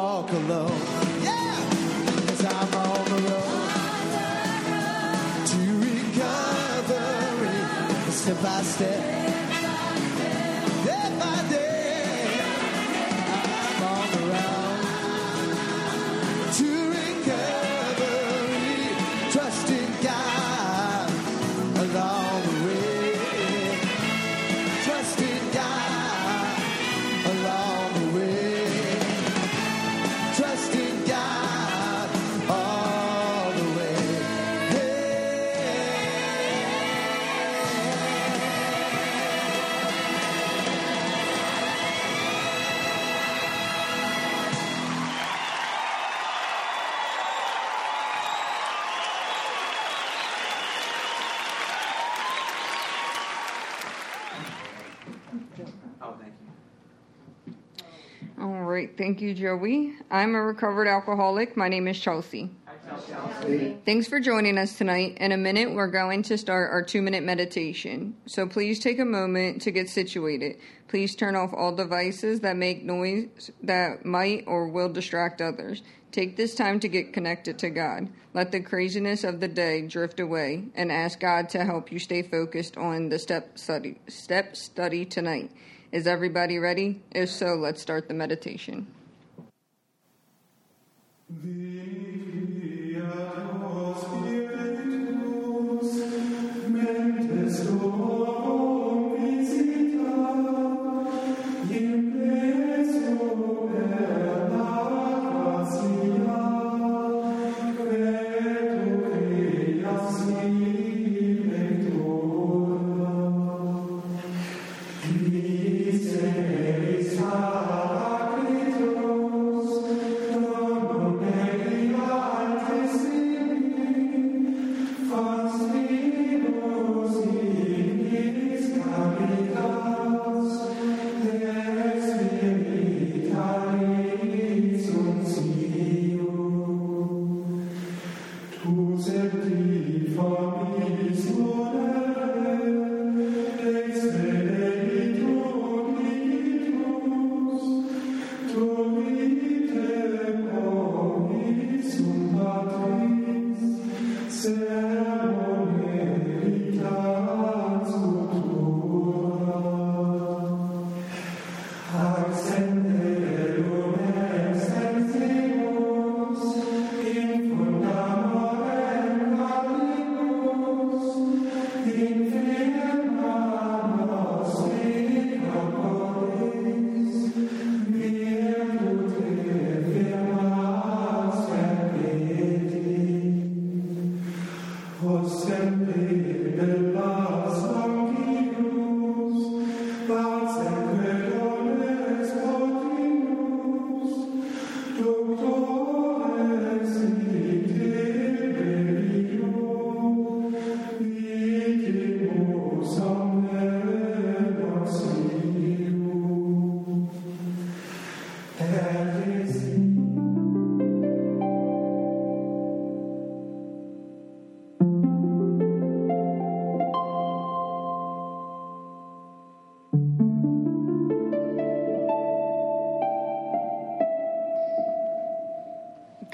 walk alone. Thank you, Joey. I'm a recovered alcoholic. My name is Chelsea. Hi Chelsea. Thanks for joining us tonight. In a minute, we're going to start our two minute meditation. So please take a moment to get situated. Please turn off all devices that make noise that might or will distract others. Take this time to get connected to God. Let the craziness of the day drift away and ask God to help you stay focused on the step study, step study tonight. Is everybody ready? If so, let's start the meditation.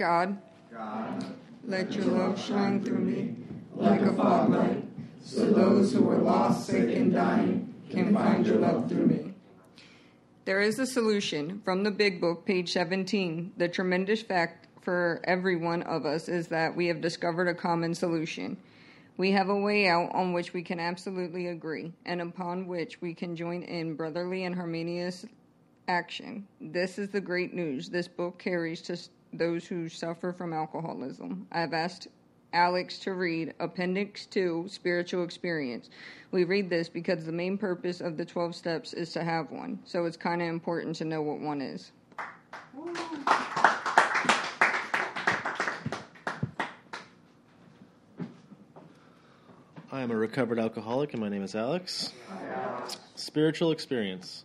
God, let your love shine through me like a spotlight, so those who are lost, sick, and dying can find your love through me. There is a solution from the Big Book, page 17. The tremendous fact for every one of us is that we have discovered a common solution. We have a way out on which we can absolutely agree, and upon which we can join in brotherly and harmonious action. This is the great news this book carries to those who suffer from alcoholism. I've asked Alex to read Appendix 2 Spiritual Experience. We read this because the main purpose of the 12 steps is to have one, so it's kind of important to know what one is. I am a recovered alcoholic, and my name is Alex. Spiritual experience.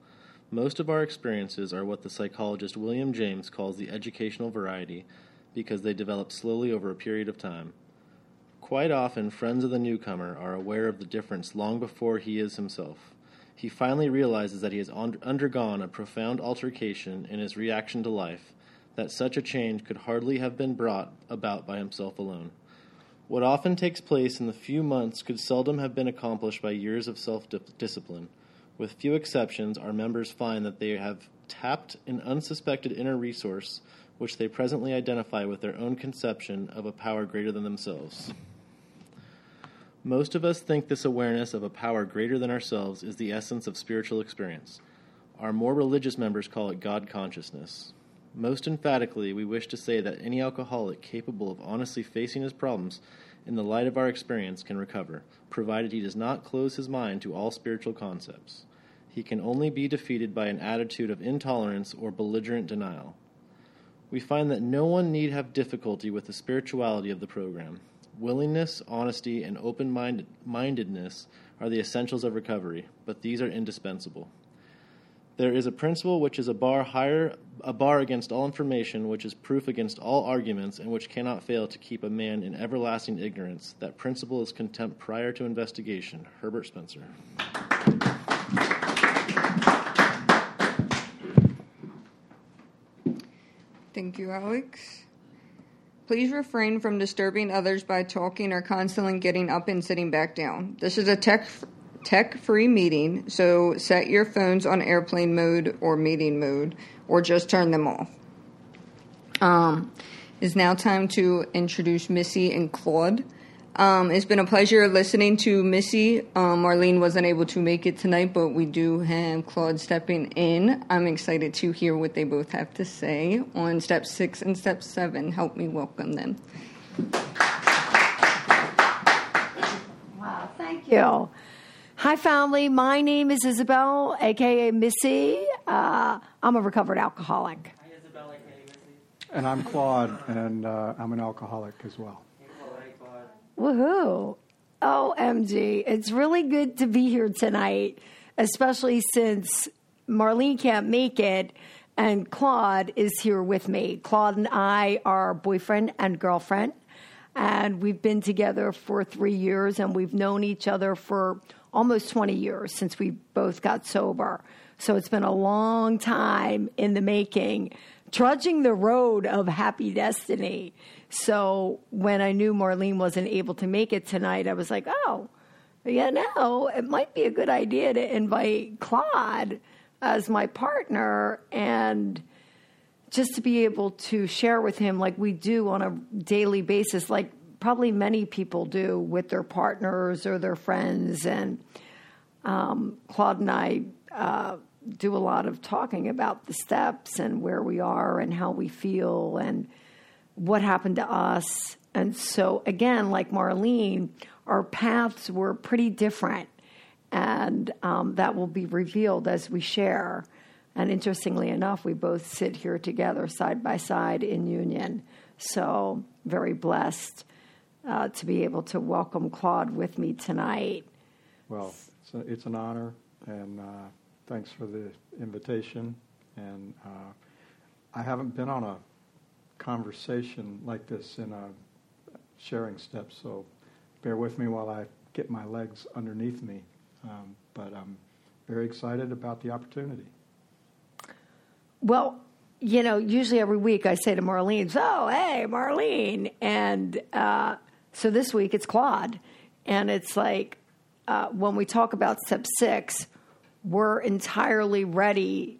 Most of our experiences are what the psychologist William James calls the educational variety because they develop slowly over a period of time. Quite often, friends of the newcomer are aware of the difference long before he is himself. He finally realizes that he has undergone a profound altercation in his reaction to life, that such a change could hardly have been brought about by himself alone. What often takes place in the few months could seldom have been accomplished by years of self discipline. With few exceptions, our members find that they have tapped an unsuspected inner resource which they presently identify with their own conception of a power greater than themselves. Most of us think this awareness of a power greater than ourselves is the essence of spiritual experience. Our more religious members call it God consciousness. Most emphatically, we wish to say that any alcoholic capable of honestly facing his problems in the light of our experience can recover, provided he does not close his mind to all spiritual concepts. He can only be defeated by an attitude of intolerance or belligerent denial. We find that no one need have difficulty with the spirituality of the program. Willingness, honesty, and open mindedness are the essentials of recovery, but these are indispensable. There is a principle which is a bar higher a bar against all information, which is proof against all arguments, and which cannot fail to keep a man in everlasting ignorance. That principle is contempt prior to investigation. Herbert Spencer. Thank you, Alex. Please refrain from disturbing others by talking or constantly getting up and sitting back down. This is a tech tech free meeting, so set your phones on airplane mode or meeting mode or just turn them off. Um, it's now time to introduce Missy and Claude. Um, it's been a pleasure listening to Missy. Um, Marlene wasn't able to make it tonight, but we do have Claude stepping in. I'm excited to hear what they both have to say on step six and step seven. Help me welcome them. Wow, thank you. Hi, family. My name is Isabel, aka Missy. Uh, I'm a recovered alcoholic. Hi, Isabel, aka Missy. And I'm Claude, and uh, I'm an alcoholic as well. Woohoo! OMG. It's really good to be here tonight, especially since Marlene can't make it and Claude is here with me. Claude and I are boyfriend and girlfriend, and we've been together for three years, and we've known each other for almost 20 years since we both got sober. So it's been a long time in the making, trudging the road of happy destiny. So when I knew Marlene wasn't able to make it tonight, I was like, oh, you know, it might be a good idea to invite Claude as my partner and just to be able to share with him like we do on a daily basis, like probably many people do with their partners or their friends. And um, Claude and I uh, do a lot of talking about the steps and where we are and how we feel and what happened to us. And so, again, like Marlene, our paths were pretty different. And um, that will be revealed as we share. And interestingly enough, we both sit here together side by side in union. So, very blessed uh, to be able to welcome Claude with me tonight. Well, it's, a, it's an honor, and uh, thanks for the invitation. And uh, I haven't been on a conversation like this in a sharing step, so bear with me while I get my legs underneath me. Um, but I'm very excited about the opportunity. Well, you know, usually every week I say to Marlene, "So, hey, Marlene," and uh, so this week it's Claude, and it's like uh, when we talk about step six, we're entirely ready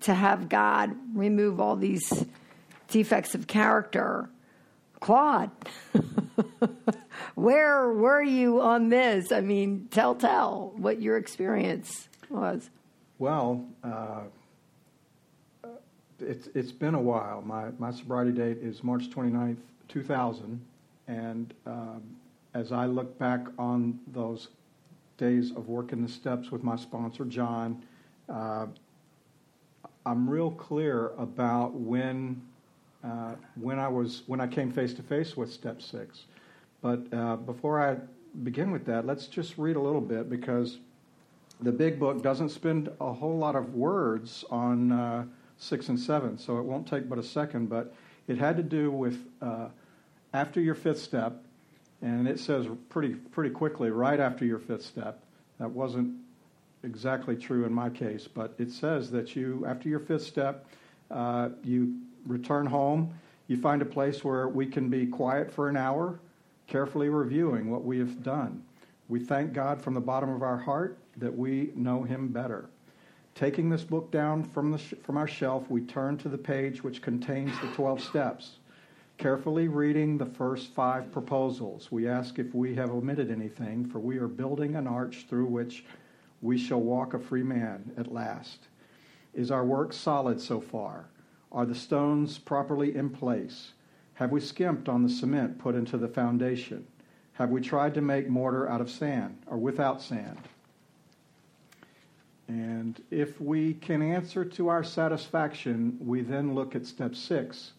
to have God remove all these defects of character. Claude, where were you on this? I mean, tell, tell what your experience was. Well, uh, it's, it's been a while. My, my sobriety date is March 29th, 2000. And um, as I look back on those days of working the steps with my sponsor, John, uh, I'm real clear about when uh, when I was when I came face to face with step six. But uh, before I begin with that, let's just read a little bit because the big book doesn't spend a whole lot of words on uh, six and seven, so it won't take but a second. But it had to do with uh, after your fifth step, and it says pretty pretty quickly right after your fifth step. That wasn't exactly true in my case, but it says that you after your fifth step, uh, you return home. You find a place where we can be quiet for an hour, carefully reviewing what we have done. We thank God from the bottom of our heart that we know Him better. Taking this book down from, the sh- from our shelf, we turn to the page which contains the 12 steps. Carefully reading the first five proposals, we ask if we have omitted anything, for we are building an arch through which we shall walk a free man at last. Is our work solid so far? Are the stones properly in place? Have we skimped on the cement put into the foundation? Have we tried to make mortar out of sand or without sand? And if we can answer to our satisfaction, we then look at step six.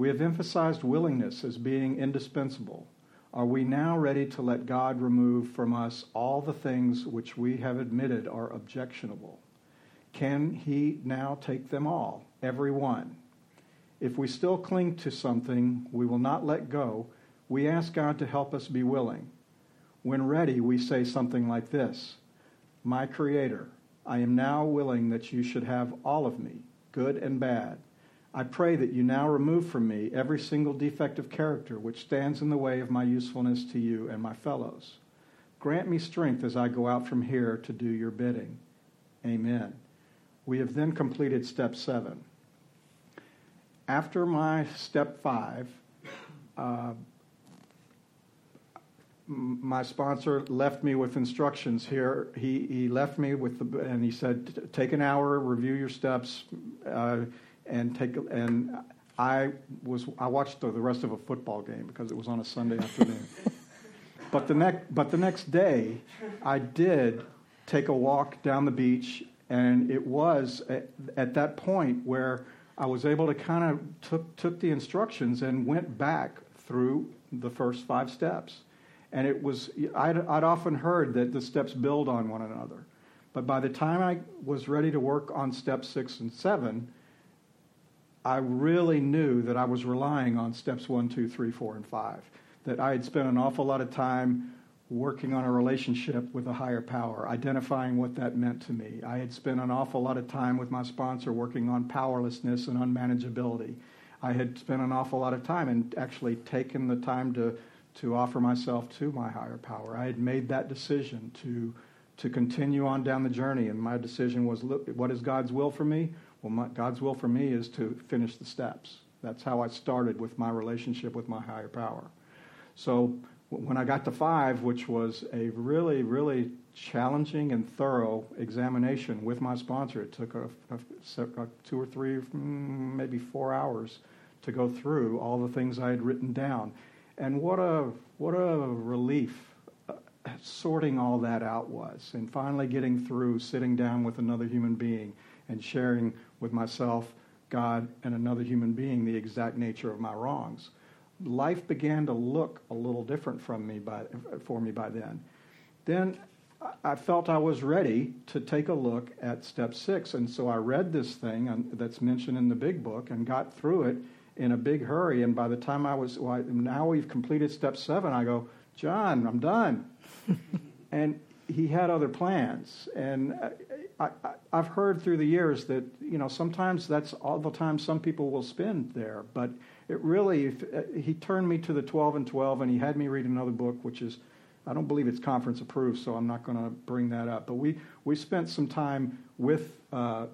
We have emphasized willingness as being indispensable. Are we now ready to let God remove from us all the things which we have admitted are objectionable? Can He now take them all, every one? If we still cling to something we will not let go, we ask God to help us be willing. When ready, we say something like this My Creator, I am now willing that you should have all of me, good and bad. I pray that you now remove from me every single defect of character which stands in the way of my usefulness to you and my fellows. Grant me strength as I go out from here to do your bidding. Amen. We have then completed step seven. After my step five, uh, my sponsor left me with instructions here. He, he left me with the, and he said, take an hour, review your steps, uh, and take, and I was, I watched the, the rest of a football game because it was on a Sunday afternoon. but the next, but the next day, I did take a walk down the beach, and it was at, at that point where I was able to kind of took, took the instructions and went back through the first five steps and it was, I'd, I'd often heard that the steps build on one another. But by the time I was ready to work on step six and seven, I really knew that I was relying on steps one, two, three, four, and five. That I had spent an awful lot of time working on a relationship with a higher power, identifying what that meant to me. I had spent an awful lot of time with my sponsor working on powerlessness and unmanageability. I had spent an awful lot of time and actually taken the time to to offer myself to my higher power. I had made that decision to to continue on down the journey, and my decision was, what is God's will for me? Well, my, God's will for me is to finish the steps. That's how I started with my relationship with my higher power. So when I got to five, which was a really, really challenging and thorough examination with my sponsor, it took a, a, a two or three, mm, maybe four hours to go through all the things I had written down and what a what a relief uh, sorting all that out was and finally getting through sitting down with another human being and sharing with myself god and another human being the exact nature of my wrongs life began to look a little different from me by, for me by then then I felt I was ready to take a look at step six. And so I read this thing that's mentioned in the big book and got through it in a big hurry. And by the time I was, well, now we've completed step seven, I go, John, I'm done. and he had other plans. And uh, I, have heard through the years that, you know, sometimes that's all the time some people will spend there. But it really, uh, he turned me to the 12 and 12, and he had me read another book, which is, I don't believe it's conference approved, so I'm not going to bring that up. But we, we spent some time with uh,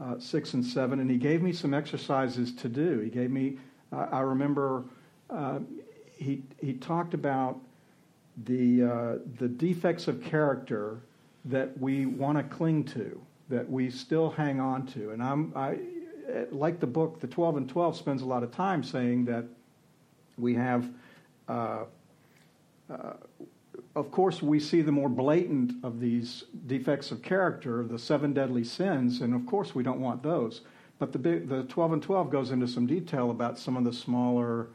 uh, six and seven, and he gave me some exercises to do. He gave me, I I remember, uh, he he talked about the uh, the defects of character that we want to cling to, that we still hang on to, and I'm I like the book, the Twelve and Twelve spends a lot of time saying that we have. Uh, of course, we see the more blatant of these defects of character, the seven deadly sins, and of course, we don't want those. But the, big, the 12 and 12 goes into some detail about some of the smaller,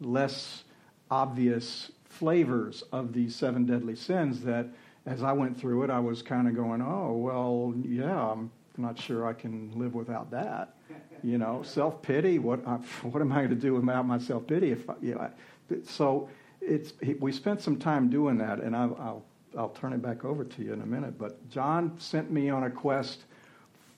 less obvious flavors of these seven deadly sins that, as I went through it, I was kind of going, oh, well, yeah, I'm not sure I can live without that. You know, self pity. What I, what am I going to do without my self pity? If I, you know, so it's we spent some time doing that, and I'll, I'll I'll turn it back over to you in a minute. But John sent me on a quest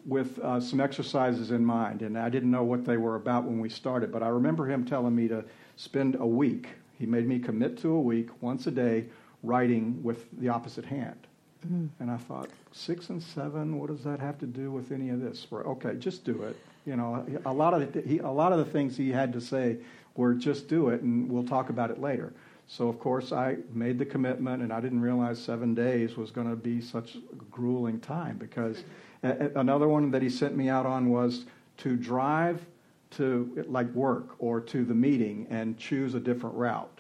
with uh, some exercises in mind, and I didn't know what they were about when we started. But I remember him telling me to spend a week. He made me commit to a week, once a day, writing with the opposite hand. Mm-hmm. And I thought, six and seven, what does that have to do with any of this? We're, okay, just do it. You know, a lot of the, he, a lot of the things he had to say were just do it, and we'll talk about it later. So of course I made the commitment, and I didn't realize seven days was going to be such a grueling time because another one that he sent me out on was to drive to like work or to the meeting and choose a different route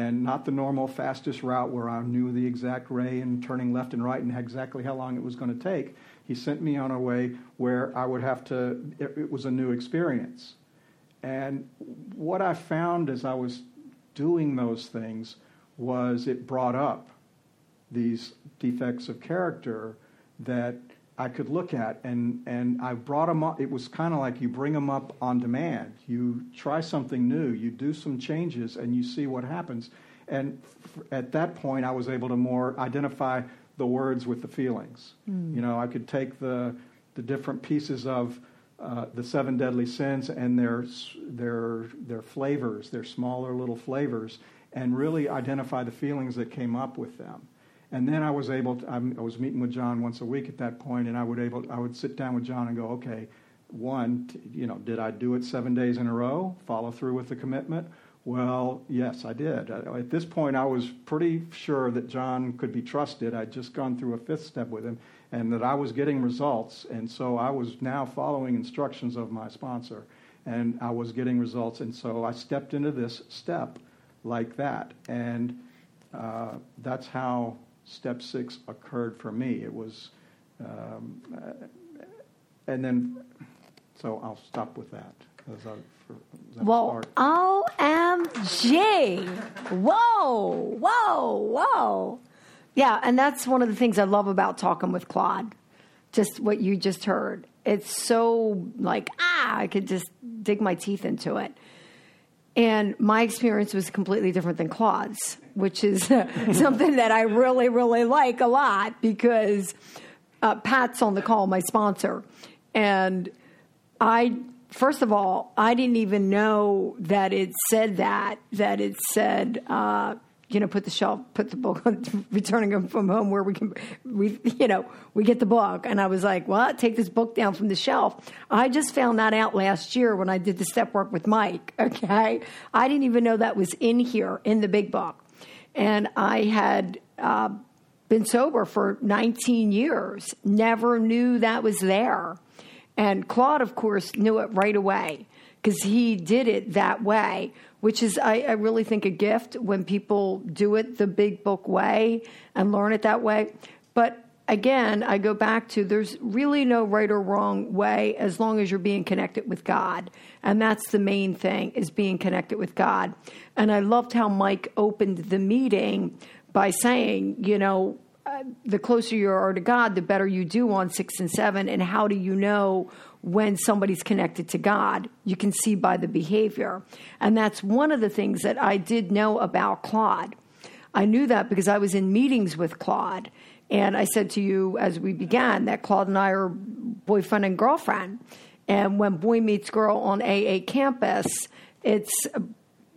and not the normal fastest route where I knew the exact ray and turning left and right and exactly how long it was going to take. He sent me on a way where I would have to, it, it was a new experience. And what I found as I was doing those things was it brought up these defects of character that I could look at, and, and I brought them up. It was kind of like you bring them up on demand. You try something new, you do some changes, and you see what happens. And f- at that point, I was able to more identify the words with the feelings. You know, I could take the the different pieces of uh, the seven deadly sins and their their their flavors, their smaller little flavors, and really identify the feelings that came up with them. And then I was able to, I was meeting with John once a week at that point, and I would able I would sit down with John and go, okay, one, you know, did I do it seven days in a row? Follow through with the commitment? Well, yes, I did. At this point, I was pretty sure that John could be trusted. I'd just gone through a fifth step with him, and that I was getting results. And so I was now following instructions of my sponsor, and I was getting results. And so I stepped into this step like that, and uh, that's how step six occurred for me. It was, um, uh, and then, so I'll stop with that. For, Well, start. OMG. Whoa, whoa, whoa. Yeah, and that's one of the things I love about talking with Claude. Just what you just heard. It's so like, ah, I could just dig my teeth into it. And my experience was completely different than Claude's, which is something that I really, really like a lot because uh, Pat's on the call, my sponsor. And I, first of all, I didn't even know that it said that, that it said, uh, you know, put the shelf, put the book on, returning them from home where we can, we, you know, we get the book. And I was like, well, Take this book down from the shelf. I just found that out last year when I did the step work with Mike. Okay. I didn't even know that was in here in the big book. And I had, uh, been sober for 19 years, never knew that was there. And Claude, of course, knew it right away because he did it that way, which is, I, I really think, a gift when people do it the big book way and learn it that way. But again, I go back to there's really no right or wrong way as long as you're being connected with God. And that's the main thing is being connected with God. And I loved how Mike opened the meeting by saying, you know, uh, the closer you are to God, the better you do on six and seven. And how do you know when somebody's connected to God? You can see by the behavior. And that's one of the things that I did know about Claude. I knew that because I was in meetings with Claude. And I said to you as we began that Claude and I are boyfriend and girlfriend. And when boy meets girl on AA campus, it's,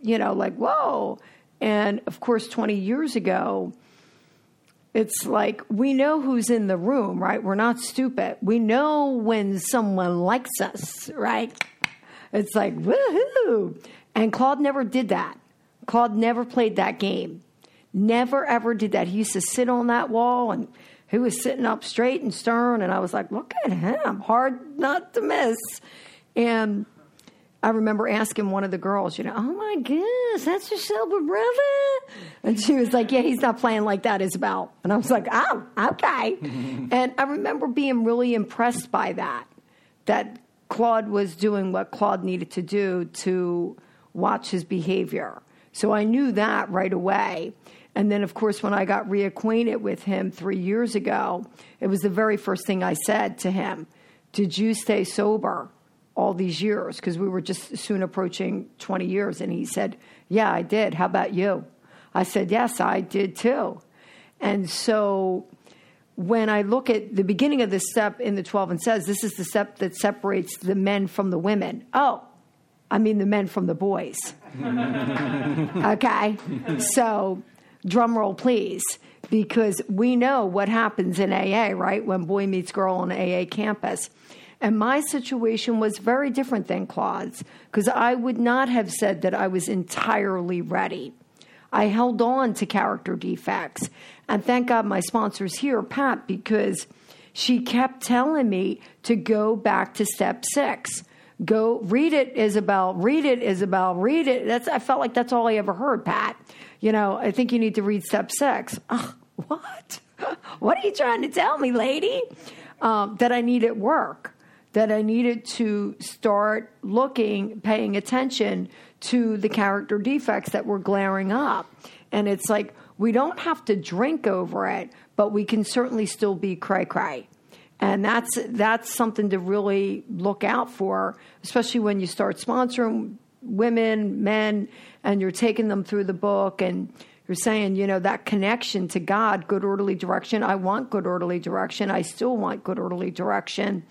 you know, like, whoa. And of course, 20 years ago, it's like we know who's in the room, right? We're not stupid. We know when someone likes us, right? It's like, woohoo. And Claude never did that. Claude never played that game. Never ever did that. He used to sit on that wall and he was sitting up straight and stern. And I was like, look at him. Hard not to miss. And I remember asking one of the girls, you know, oh my goodness, that's your sober brother? And she was like, yeah, he's not playing like that, Isabel. And I was like, oh, okay. and I remember being really impressed by that, that Claude was doing what Claude needed to do to watch his behavior. So I knew that right away. And then, of course, when I got reacquainted with him three years ago, it was the very first thing I said to him Did you stay sober? All these years because we were just soon approaching 20 years. And he said, Yeah, I did. How about you? I said, Yes, I did too. And so when I look at the beginning of this step in the 12 and says, This is the step that separates the men from the women. Oh, I mean the men from the boys. okay? So, drum roll, please. Because we know what happens in AA, right? When boy meets girl on AA campus. And my situation was very different than Claude's because I would not have said that I was entirely ready. I held on to character defects. And thank God my sponsor's here, Pat, because she kept telling me to go back to step six. Go read it, Isabel. Read it, Isabel. Read it. That's I felt like that's all I ever heard, Pat. You know, I think you need to read step six. What? What are you trying to tell me, lady? Um, that I need at work that I needed to start looking, paying attention to the character defects that were glaring up. And it's like, we don't have to drink over it, but we can certainly still be cray cray. And that's that's something to really look out for, especially when you start sponsoring women, men, and you're taking them through the book and you're saying, you know, that connection to God, good orderly direction. I want good orderly direction. I still want good orderly direction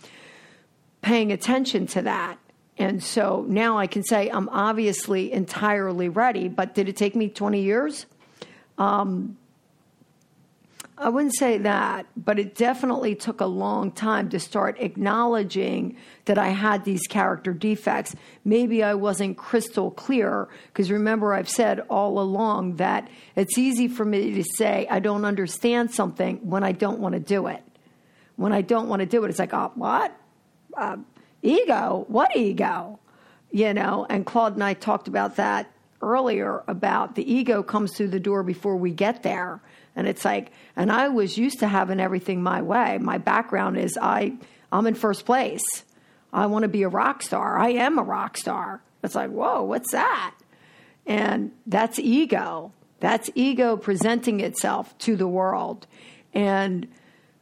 paying attention to that. And so now I can say I'm obviously entirely ready, but did it take me 20 years? Um, I wouldn't say that, but it definitely took a long time to start acknowledging that I had these character defects. Maybe I wasn't crystal clear, because remember, I've said all along that it's easy for me to say I don't understand something when I don't want to do it. When I don't want to do it, it's like, oh, what? Uh, ego. What ego? You know, and Claude and I talked about that earlier about the ego comes through the door before we get there. And it's like, and I was used to having everything my way. My background is I, I'm in first place. I want to be a rock star. I am a rock star. It's like, whoa, what's that? And that's ego. That's ego presenting itself to the world. And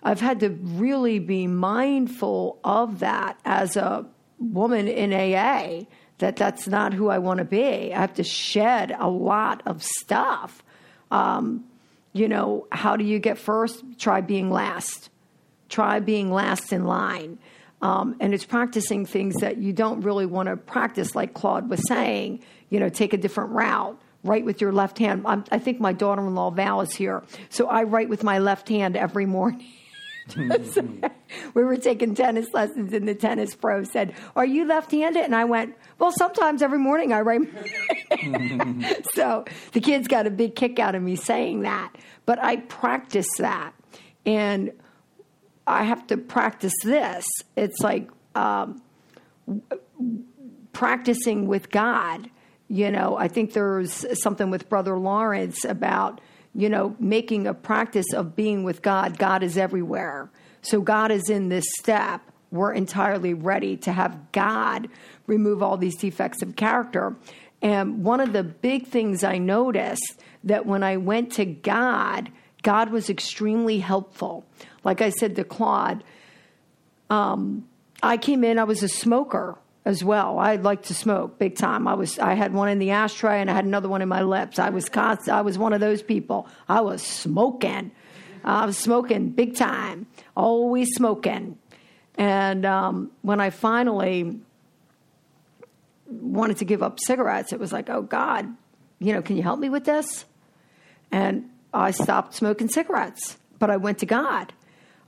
I've had to really be mindful of that as a woman in AA that that's not who I want to be. I have to shed a lot of stuff. Um, you know, how do you get first? Try being last. Try being last in line. Um, and it's practicing things that you don't really want to practice, like Claude was saying. You know, take a different route. Write with your left hand. I'm, I think my daughter in law Val is here. So I write with my left hand every morning. we were taking tennis lessons, and the tennis pro said, Are you left handed? And I went, Well, sometimes every morning I write. so the kids got a big kick out of me saying that. But I practice that. And I have to practice this. It's like um, practicing with God. You know, I think there's something with Brother Lawrence about you know, making a practice of being with God. God is everywhere. So God is in this step. We're entirely ready to have God remove all these defects of character. And one of the big things I noticed that when I went to God, God was extremely helpful. Like I said to Claude, um, I came in, I was a smoker as well. I like to smoke big time. I was I had one in the ashtray and I had another one in my lips. I was constant, I was one of those people. I was smoking. I was smoking big time. Always smoking. And um, when I finally wanted to give up cigarettes, it was like, oh God, you know, can you help me with this? And I stopped smoking cigarettes. but I went to God.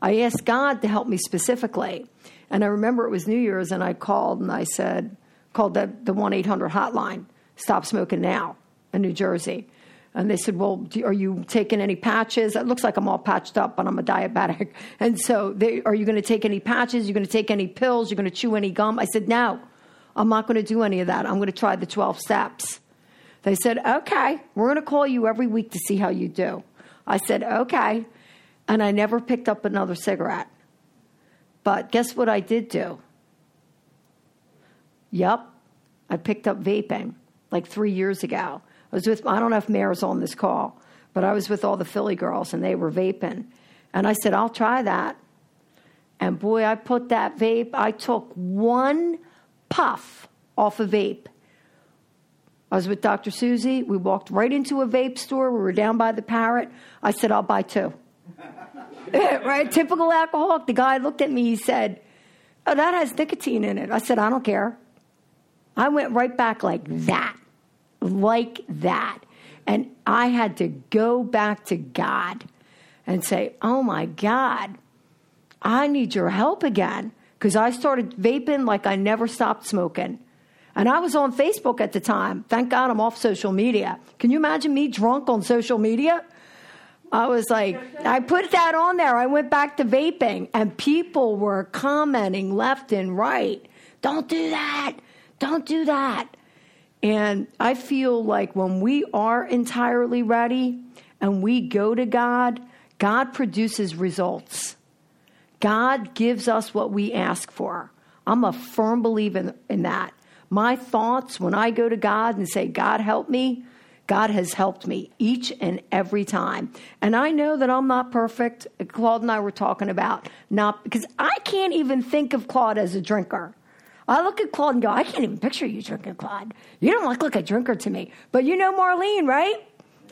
I asked God to help me specifically. And I remember it was New Year's, and I called and I said, called the, the 1 800 hotline, Stop Smoking Now in New Jersey. And they said, Well, do, are you taking any patches? It looks like I'm all patched up, but I'm a diabetic. And so, they, are you going to take any patches? You're going to take any pills? You're going to chew any gum? I said, No, I'm not going to do any of that. I'm going to try the 12 steps. They said, Okay, we're going to call you every week to see how you do. I said, Okay. And I never picked up another cigarette. But guess what I did do? Yep, I picked up vaping like three years ago. I was with, I don't know if Mayor's on this call, but I was with all the Philly girls and they were vaping. And I said, I'll try that. And boy, I put that vape, I took one puff off a vape. I was with Dr. Susie. We walked right into a vape store. We were down by the parrot. I said, I'll buy two. right? Typical alcoholic. The guy looked at me. He said, Oh, that has nicotine in it. I said, I don't care. I went right back like that, like that. And I had to go back to God and say, Oh my God, I need your help again. Because I started vaping like I never stopped smoking. And I was on Facebook at the time. Thank God I'm off social media. Can you imagine me drunk on social media? I was like, I put that on there. I went back to vaping, and people were commenting left and right. Don't do that. Don't do that. And I feel like when we are entirely ready and we go to God, God produces results. God gives us what we ask for. I'm a firm believer in, in that. My thoughts, when I go to God and say, God, help me, God has helped me each and every time. And I know that I'm not perfect. Claude and I were talking about not because I can't even think of Claude as a drinker. I look at Claude and go, I can't even picture you drinking, Claude. You don't look like a drinker to me. But you know Marlene, right?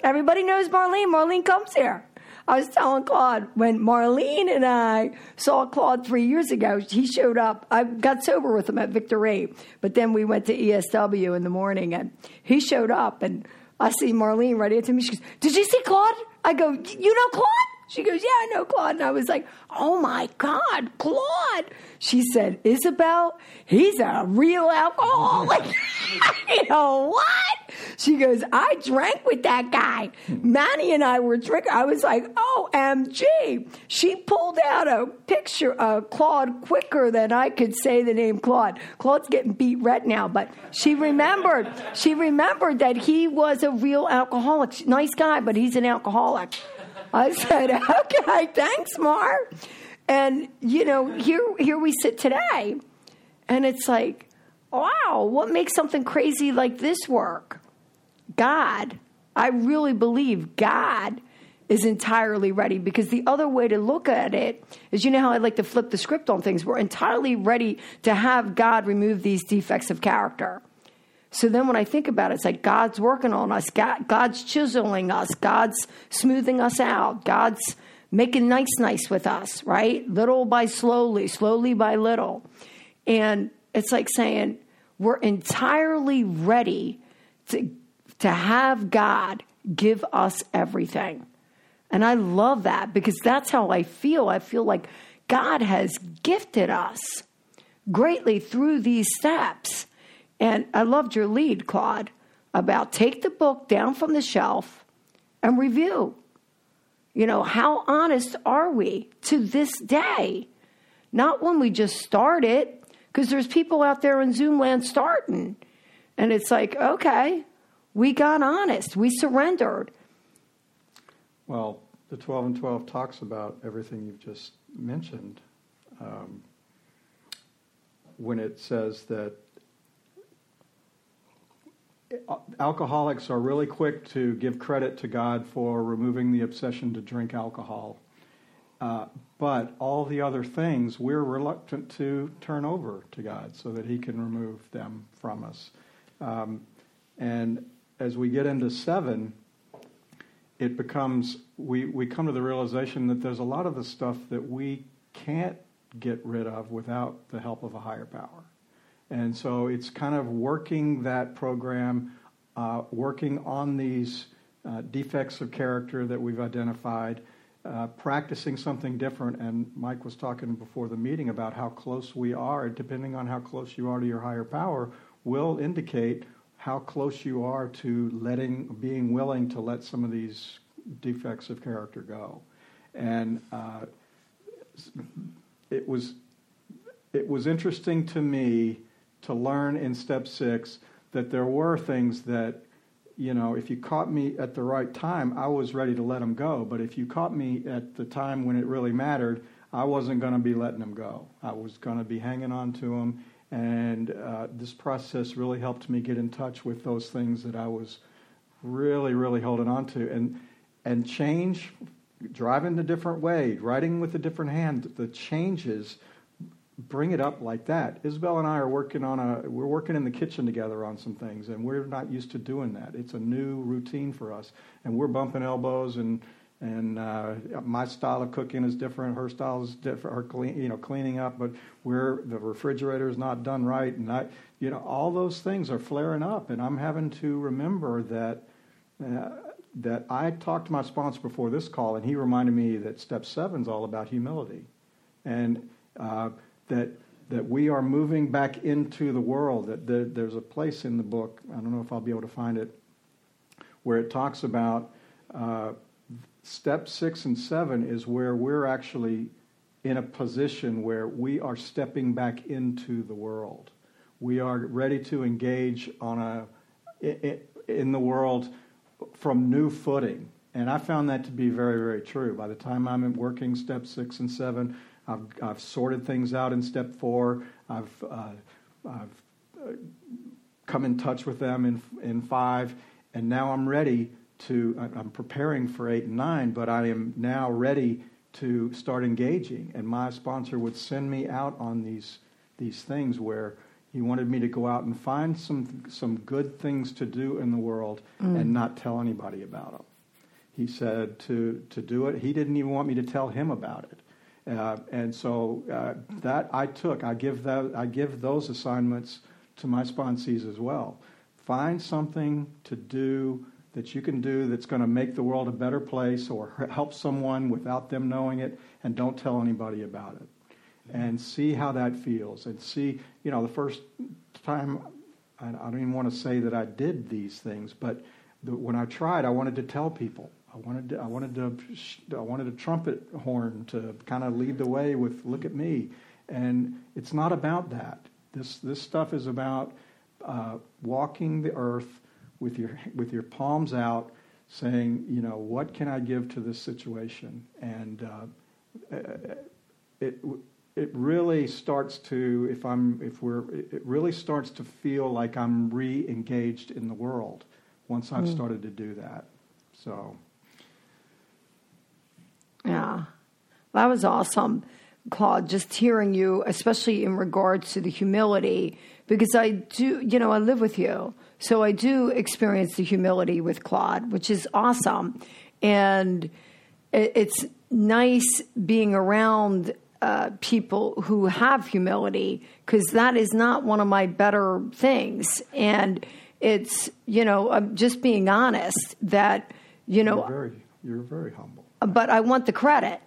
Everybody knows Marlene. Marlene comes here. I was telling Claude when Marlene and I saw Claude three years ago, he showed up. I got sober with him at Victor Ray, but then we went to ESW in the morning and he showed up and I see Marlene right into me. She goes, Did you see Claude? I go, You know Claude? She goes, Yeah, I know Claude. And I was like, Oh my God, Claude. She said, Isabel, he's a real alcoholic. you know what? She goes, I drank with that guy. Manny and I were drinking. I was like, OMG. She pulled out a picture of Claude quicker than I could say the name Claude. Claude's getting beet red now, but she remembered. She remembered that he was a real alcoholic. Nice guy, but he's an alcoholic. I said, okay, thanks, Mar. And, you know, here, here we sit today, and it's like, wow, what makes something crazy like this work? God. I really believe God is entirely ready because the other way to look at it is you know how I like to flip the script on things? We're entirely ready to have God remove these defects of character. So then when I think about it, it's like God's working on us, God, God's chiseling us, God's smoothing us out, God's making nice, nice with us, right? Little by slowly, slowly by little. And it's like saying we're entirely ready to, to have God give us everything. And I love that because that's how I feel. I feel like God has gifted us greatly through these steps. And I loved your lead, Claude, about take the book down from the shelf and review. You know, how honest are we to this day? Not when we just start it, because there's people out there in Zoomland starting. And it's like, okay, we got honest, we surrendered. Well, the 12 and 12 talks about everything you've just mentioned. Um, when it says that alcoholics are really quick to give credit to God for removing the obsession to drink alcohol. Uh, but all the other things we're reluctant to turn over to God so that He can remove them from us. Um, and as we get into seven, it becomes, we, we come to the realization that there's a lot of the stuff that we can't get rid of without the help of a higher power. And so it's kind of working that program, uh, working on these uh, defects of character that we've identified, uh, practicing something different. And Mike was talking before the meeting about how close we are. Depending on how close you are to your higher power, will indicate how close you are to letting, being willing to let some of these defects of character go. And uh, it was it was interesting to me to learn in step six that there were things that you know if you caught me at the right time i was ready to let them go. But if you caught me at the time when it really mattered i wasn't going to be letting them go. I was going to be hanging on to them and uh, this process really helped me get in touch with those things that i was really really holding on to. And and change driving a different way writing with a different hand the changes bring it up like that. Isabel and I are working on a we're working in the kitchen together on some things and we're not used to doing that. It's a new routine for us and we're bumping elbows and and uh, my style of cooking is different. Her style is different. Her clean, you know, cleaning up, but we're the refrigerator is not done right, and I, you know, all those things are flaring up, and I'm having to remember that uh, that I talked to my sponsor before this call, and he reminded me that step seven is all about humility, and uh, that that we are moving back into the world. That there, there's a place in the book. I don't know if I'll be able to find it, where it talks about uh, step six and seven is where we're actually in a position where we are stepping back into the world. We are ready to engage on a in the world from new footing. And I found that to be very, very true. By the time I'm working step six and seven, I've, I've sorted things out in step four. I've, uh, I've uh, come in touch with them in, in five. And now I'm ready to, I'm preparing for eight and nine, but I am now ready to start engaging. And my sponsor would send me out on these, these things where he wanted me to go out and find some, some good things to do in the world mm. and not tell anybody about them. He said to, to do it. He didn't even want me to tell him about it. Uh, and so uh, that I took, I give, that, I give those assignments to my sponsees as well. Find something to do that you can do that's going to make the world a better place or help someone without them knowing it, and don't tell anybody about it. And see how that feels. And see, you know, the first time, I, I don't even want to say that I did these things, but the, when I tried, I wanted to tell people. I wanted to, I wanted to, I wanted a trumpet horn to kind of lead the way with "Look at me," and it's not about that. This this stuff is about uh, walking the earth with your with your palms out, saying, you know, what can I give to this situation? And uh, it it really starts to if I'm if we're it really starts to feel like I'm re-engaged in the world once I've mm. started to do that. So. Yeah, that was awesome, Claude. Just hearing you, especially in regards to the humility, because I do, you know, I live with you. So I do experience the humility with Claude, which is awesome. And it's nice being around uh, people who have humility because that is not one of my better things. And it's, you know, I'm just being honest that, you know. You're very, you're very humble but I want the credit.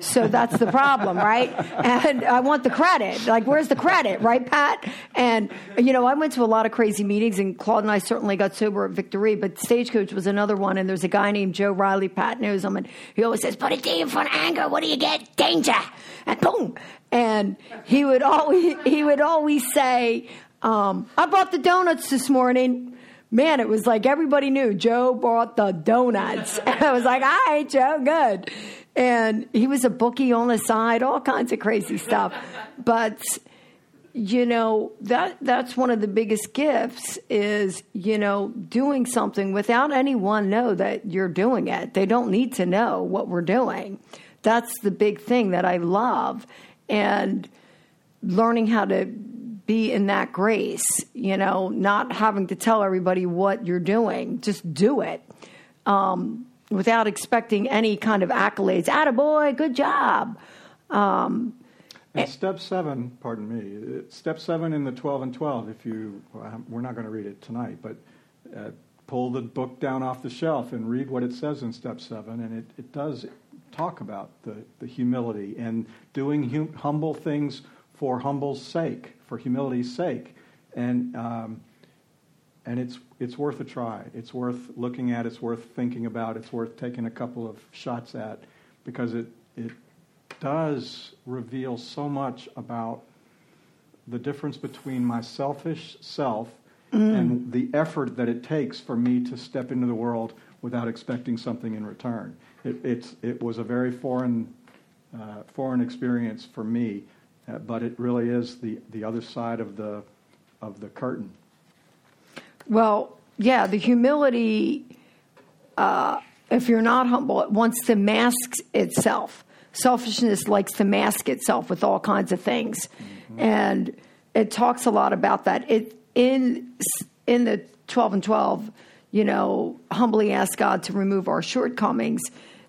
So that's the problem, right? And I want the credit. Like, where's the credit, right, Pat? And, you know, I went to a lot of crazy meetings, and Claude and I certainly got sober at Victory, but Stagecoach was another one. And there's a guy named Joe Riley, Pat knows him, and he always says, Put a D in front of anger. What do you get? Danger. And boom. And he would always, he would always say, um, I bought the donuts this morning man, it was like everybody knew Joe bought the donuts. And I was like, all right, Joe, good. And he was a bookie on the side, all kinds of crazy stuff. But you know that that's one of the biggest gifts is you know doing something without anyone know that you're doing it they don't need to know what we're doing that's the big thing that i love and learning how to be in that grace, you know, not having to tell everybody what you're doing. Just do it um, without expecting any kind of accolades. Attaboy, good job. Um, and step seven, pardon me, step seven in the 12 and 12, if you, we're not going to read it tonight, but uh, pull the book down off the shelf and read what it says in step seven, and it, it does talk about the, the humility and doing hum, humble things for humble's sake, for humility's sake. And, um, and it's, it's worth a try. It's worth looking at, it's worth thinking about, it's worth taking a couple of shots at because it, it does reveal so much about the difference between my selfish self and the effort that it takes for me to step into the world without expecting something in return. It, it's, it was a very foreign, uh, foreign experience for me, uh, but it really is the, the other side of the, of the curtain. Well, yeah, the humility, uh, if you're not humble, it wants to mask itself. Selfishness likes to mask itself with all kinds of things. And it talks a lot about that. It in in the 12 and 12, you know, humbly ask God to remove our shortcomings.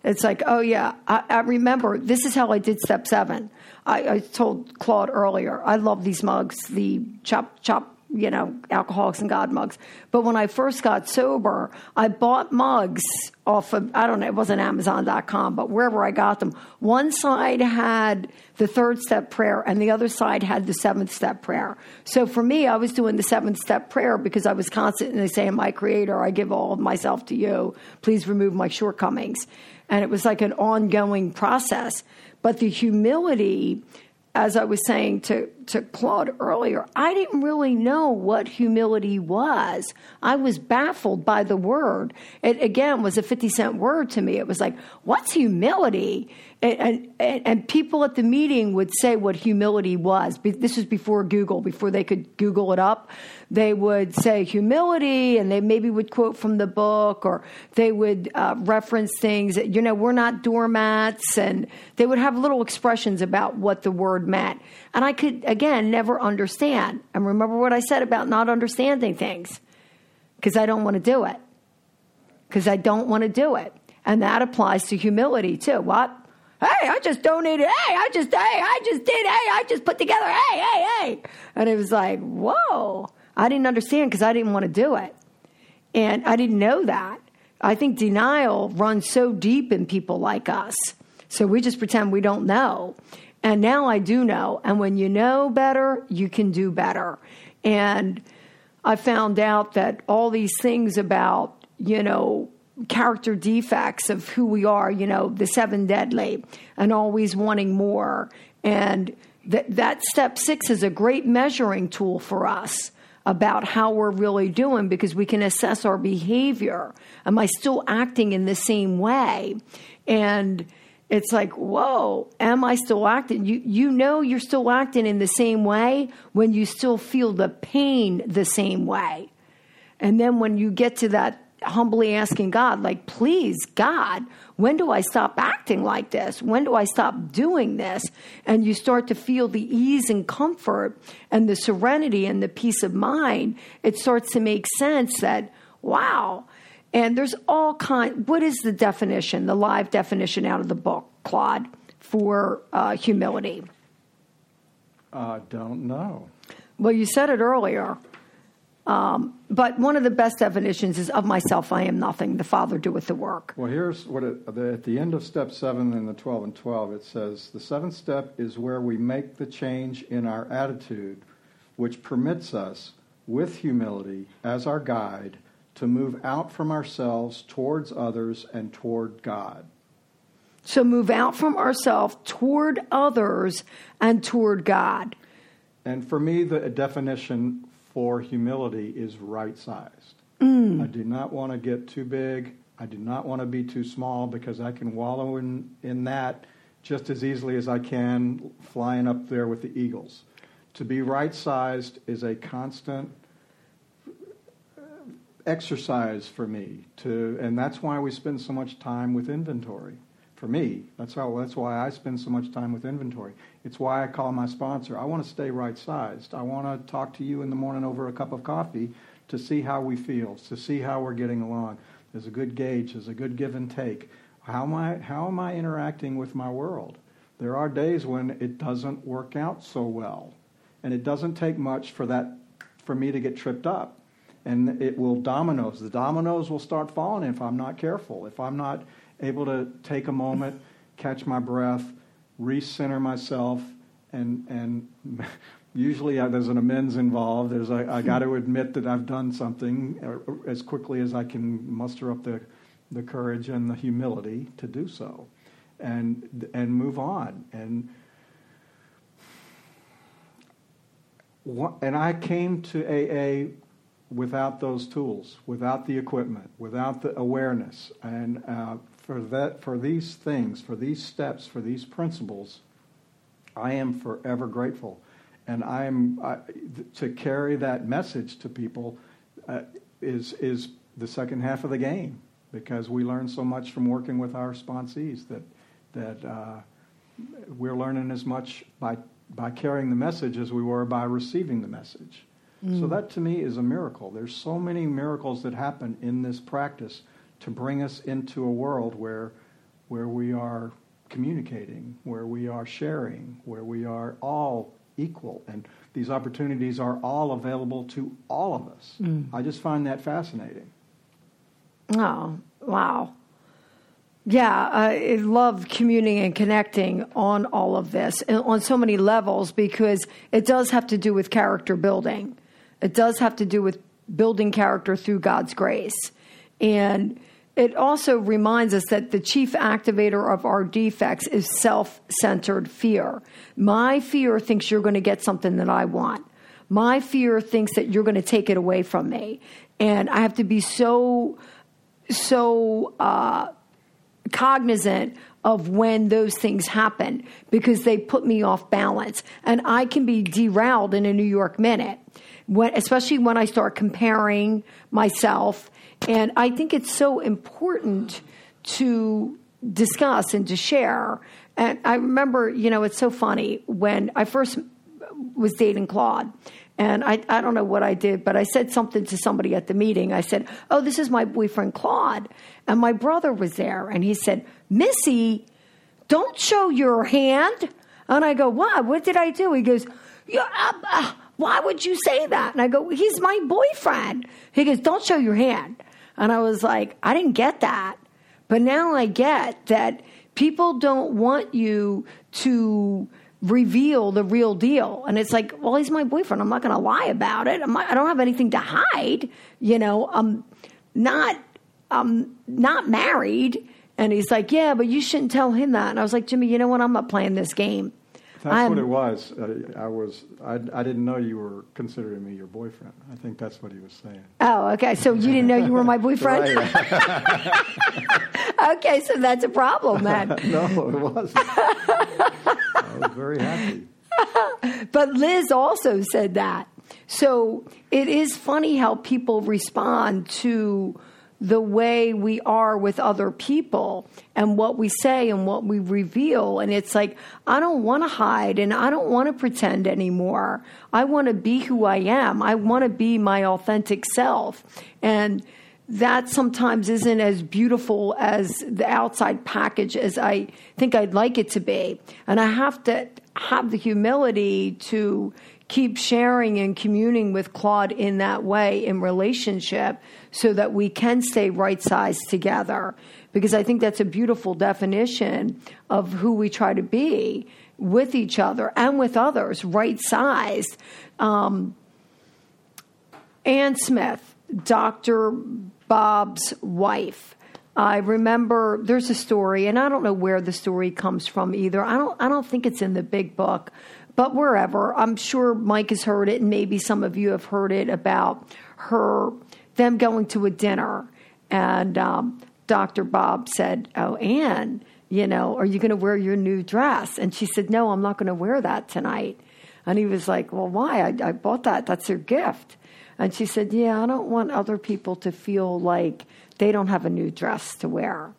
It's like, oh yeah, I, I remember this is how I did step seven. I, I told Claude earlier, I love these mugs, the chop chop you know, Alcoholics and God mugs. But when I first got sober, I bought mugs off of, I don't know, it wasn't Amazon.com, but wherever I got them. One side had the third step prayer and the other side had the seventh step prayer. So for me, I was doing the seventh step prayer because I was constantly saying, My Creator, I give all of myself to you. Please remove my shortcomings. And it was like an ongoing process. But the humility, as I was saying to, to Claude earlier, I didn't really know what humility was. I was baffled by the word. It again was a 50 cent word to me. It was like, what's humility? And, and, and people at the meeting would say what humility was. This was before Google, before they could Google it up. They would say humility, and they maybe would quote from the book, or they would uh, reference things. You know, we're not doormats, and they would have little expressions about what the word meant. And I could, again, never understand. And remember what I said about not understanding things, because I don't want to do it. Because I don't want to do it. And that applies to humility too. What? Hey, I just donated. Hey, I just, hey, I just did. Hey, I just put together. Hey, hey, hey. And it was like, whoa. I didn't understand because I didn't want to do it. And I didn't know that. I think denial runs so deep in people like us. So we just pretend we don't know. And now I do know. And when you know better, you can do better. And I found out that all these things about, you know, character defects of who we are, you know, the seven deadly, and always wanting more. And that, that step six is a great measuring tool for us about how we're really doing because we can assess our behavior. Am I still acting in the same way? And it's like, whoa, am I still acting? You, you know you're still acting in the same way when you still feel the pain the same way. And then when you get to that humbly asking God, like, please, God, when do I stop acting like this? When do I stop doing this? And you start to feel the ease and comfort and the serenity and the peace of mind. It starts to make sense that, wow. And there's all kind. What is the definition, the live definition out of the book, Claude, for uh, humility? I don't know. Well, you said it earlier. Um, but one of the best definitions is of myself, I am nothing. The Father doeth the work. Well, here's what it, the, at the end of step seven in the 12 and 12, it says the seventh step is where we make the change in our attitude, which permits us, with humility as our guide, to move out from ourselves towards others and toward God. So move out from ourselves toward others and toward God. And for me, the definition for humility is right sized. I do not want to get too big. I do not want to be too small because I can wallow in, in that just as easily as I can flying up there with the eagles. To be right sized is a constant uh, exercise for me to and that's why we spend so much time with inventory for me. That's how that's why i spend so much time with inventory. It's why i call my sponsor. I want to stay right sized i want to talk to you in the morning over a cup of coffee to see how we feel to see how we're getting along. There's a good gauge there's a good give and take. How am i how am i interacting with my world? There are days when it doesn't work out so well and it doesn't take much for that for me to get tripped up and it will dominoes. The dominoes will start falling if I'm not careful, if I'm not able to take a moment catch my breath, recenter myself, and and usually uh, there's an amends involved. There's I, I got to admit that I've done something uh, as quickly as I can muster up the the courage and the humility to do so, and and move on and. And I came to AA without those tools, without the equipment, without the awareness, and uh, for that, for these things, for these steps, for these principles, I am forever grateful, and I am I, to carry that message to people uh, is is the second half of the game because we learn so much from working with our sponsees that that uh, we're learning as much by by carrying the message as we were by receiving the message. So that to me is a miracle. There's so many miracles that happen in this practice to bring us into a world where where we are communicating, where we are sharing, where we are all equal and these opportunities are all available to all of us. Mm. I just find that fascinating. Oh, wow. Yeah, I love communing and connecting on all of this on so many levels because it does have to do with character building. It does have to do with building character through God's grace. And it also reminds us that the chief activator of our defects is self centered fear. My fear thinks you're going to get something that I want. My fear thinks that you're going to take it away from me. And I have to be so, so, uh, cognizant of when those things happen because they put me off balance and I can be derailed in a New York minute when, especially when I start comparing myself and I think it's so important to discuss and to share and I remember you know it's so funny when I first was dating Claude and I, I don't know what I did, but I said something to somebody at the meeting. I said, Oh, this is my boyfriend Claude. And my brother was there and he said, Missy, don't show your hand. And I go, What? What did I do? He goes, yeah, uh, uh, Why would you say that? And I go, He's my boyfriend. He goes, Don't show your hand. And I was like, I didn't get that. But now I get that people don't want you to reveal the real deal. And it's like, well, he's my boyfriend. I'm not going to lie about it. I'm not, I don't have anything to hide. You know, I'm not, I'm not married. And he's like, yeah, but you shouldn't tell him that. And I was like, Jimmy, you know what? I'm not playing this game. That's I'm- what it was. Uh, I was. I, I didn't know you were considering me your boyfriend. I think that's what he was saying. Oh, okay. So you didn't know you were my boyfriend? okay, so that's a problem then. no, it wasn't. I was very happy. But Liz also said that. So it is funny how people respond to the way we are with other people and what we say and what we reveal. And it's like, I don't want to hide and I don't want to pretend anymore. I want to be who I am. I want to be my authentic self. And that sometimes isn't as beautiful as the outside package as I think I'd like it to be. And I have to have the humility to keep sharing and communing with Claude in that way in relationship so that we can stay right sized together. Because I think that's a beautiful definition of who we try to be with each other and with others, right sized. Um, Anne Smith, Dr. Bob's wife. I remember there's a story, and I don't know where the story comes from either. I don't I don't think it's in the big book, but wherever. I'm sure Mike has heard it, and maybe some of you have heard it about her them going to a dinner, and um, Dr. Bob said, "Oh, Anne, you know, are you going to wear your new dress?" And she said, "No, I'm not going to wear that tonight." And he was like, "Well, why? I, I bought that. That's your gift." And she said, Yeah, I don't want other people to feel like they don't have a new dress to wear.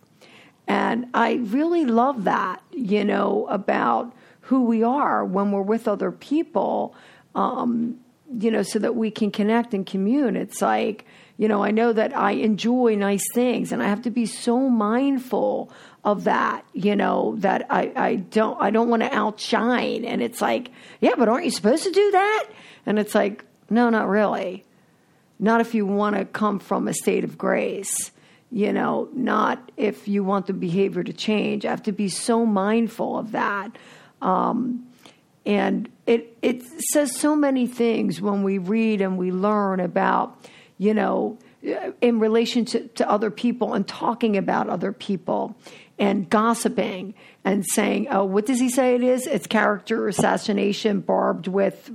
And I really love that, you know, about who we are when we're with other people, um, you know, so that we can connect and commune. It's like, you know, I know that I enjoy nice things and I have to be so mindful of that, you know, that I, I don't I don't want to outshine. And it's like, yeah, but aren't you supposed to do that? And it's like, no, not really not if you want to come from a state of grace. you know, not if you want the behavior to change. I have to be so mindful of that. Um, and it it says so many things when we read and we learn about, you know, in relation to, to other people and talking about other people and gossiping and saying, oh, what does he say it is? It's character assassination barbed with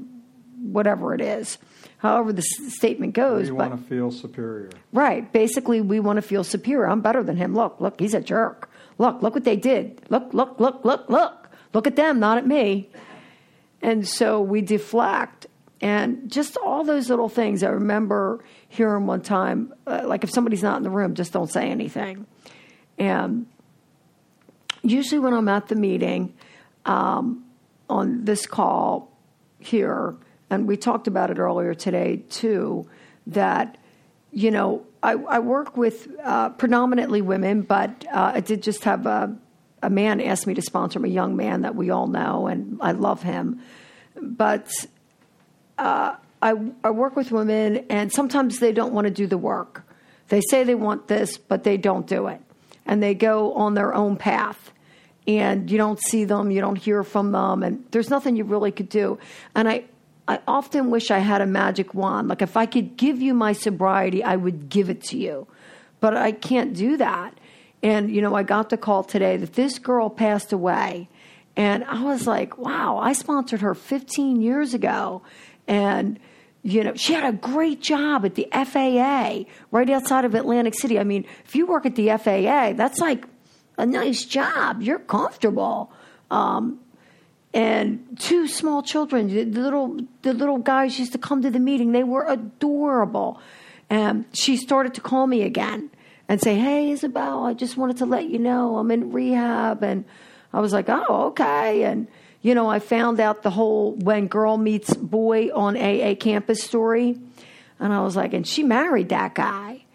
whatever it is. However, the s- statement goes. But- want to feel superior. Right. Basically, we want to feel superior. I'm better than him. Look, look, he's a jerk. Look, look what they did. Look, look, look, look, look. Look at them, not at me. And so we deflect. And just all those little things. I remember hearing one time, uh, like if somebody's not in the room, just don't say anything. And usually when I'm at the meeting um, on this call here, and we talked about it earlier today too, that, you know, I, I work with uh, predominantly women, but uh, I did just have a, a man asked me to sponsor him, a young man that we all know, and I love him. But uh, I, I work with women, and sometimes they don't want to do the work. They say they want this, but they don't do it. And they go on their own path. And you don't see them, you don't hear from them, and there's nothing you really could do. And I, I often wish I had a magic wand. Like if I could give you my sobriety, I would give it to you. But I can't do that. And, you know, I got the call today that this girl passed away. And I was like, wow, I sponsored her 15 years ago. And, you know, she had a great job at the FAA right outside of Atlantic City. I mean, if you work at the FAA, that's like a nice job. You're comfortable. Um, and two small children, the little the little guys used to come to the meeting. They were adorable. And she started to call me again and say, "Hey, Isabel, I just wanted to let you know I'm in rehab." And I was like, "Oh, okay." And you know, I found out the whole when girl meets boy on AA campus story, and I was like, "And she married that guy."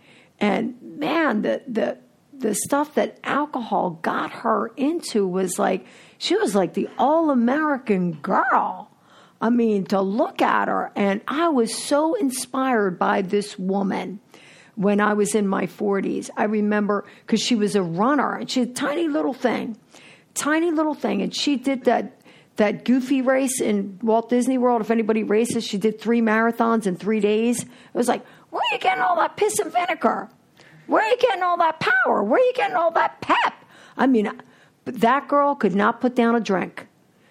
And man, the the the stuff that alcohol got her into was like she was like the all American girl. I mean, to look at her, and I was so inspired by this woman when I was in my 40s. I remember because she was a runner and she a tiny little thing, tiny little thing, and she did that that goofy race in Walt Disney World. If anybody races, she did three marathons in three days. It was like, where are you getting all that piss and vinegar? Where are you getting all that power? Where are you getting all that pep? I mean, that girl could not put down a drink.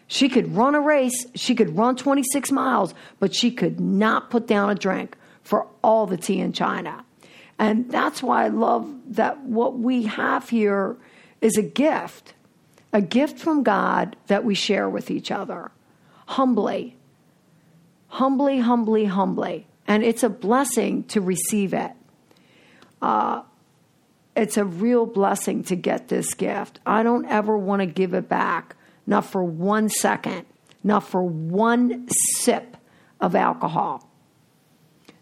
She could run a race, she could run 26 miles, but she could not put down a drink for all the tea in China. And that's why I love that what we have here is a gift, a gift from God that we share with each other humbly, humbly, humbly, humbly. And it's a blessing to receive it. Uh, it's a real blessing to get this gift. I don't ever want to give it back, not for one second, not for one sip of alcohol.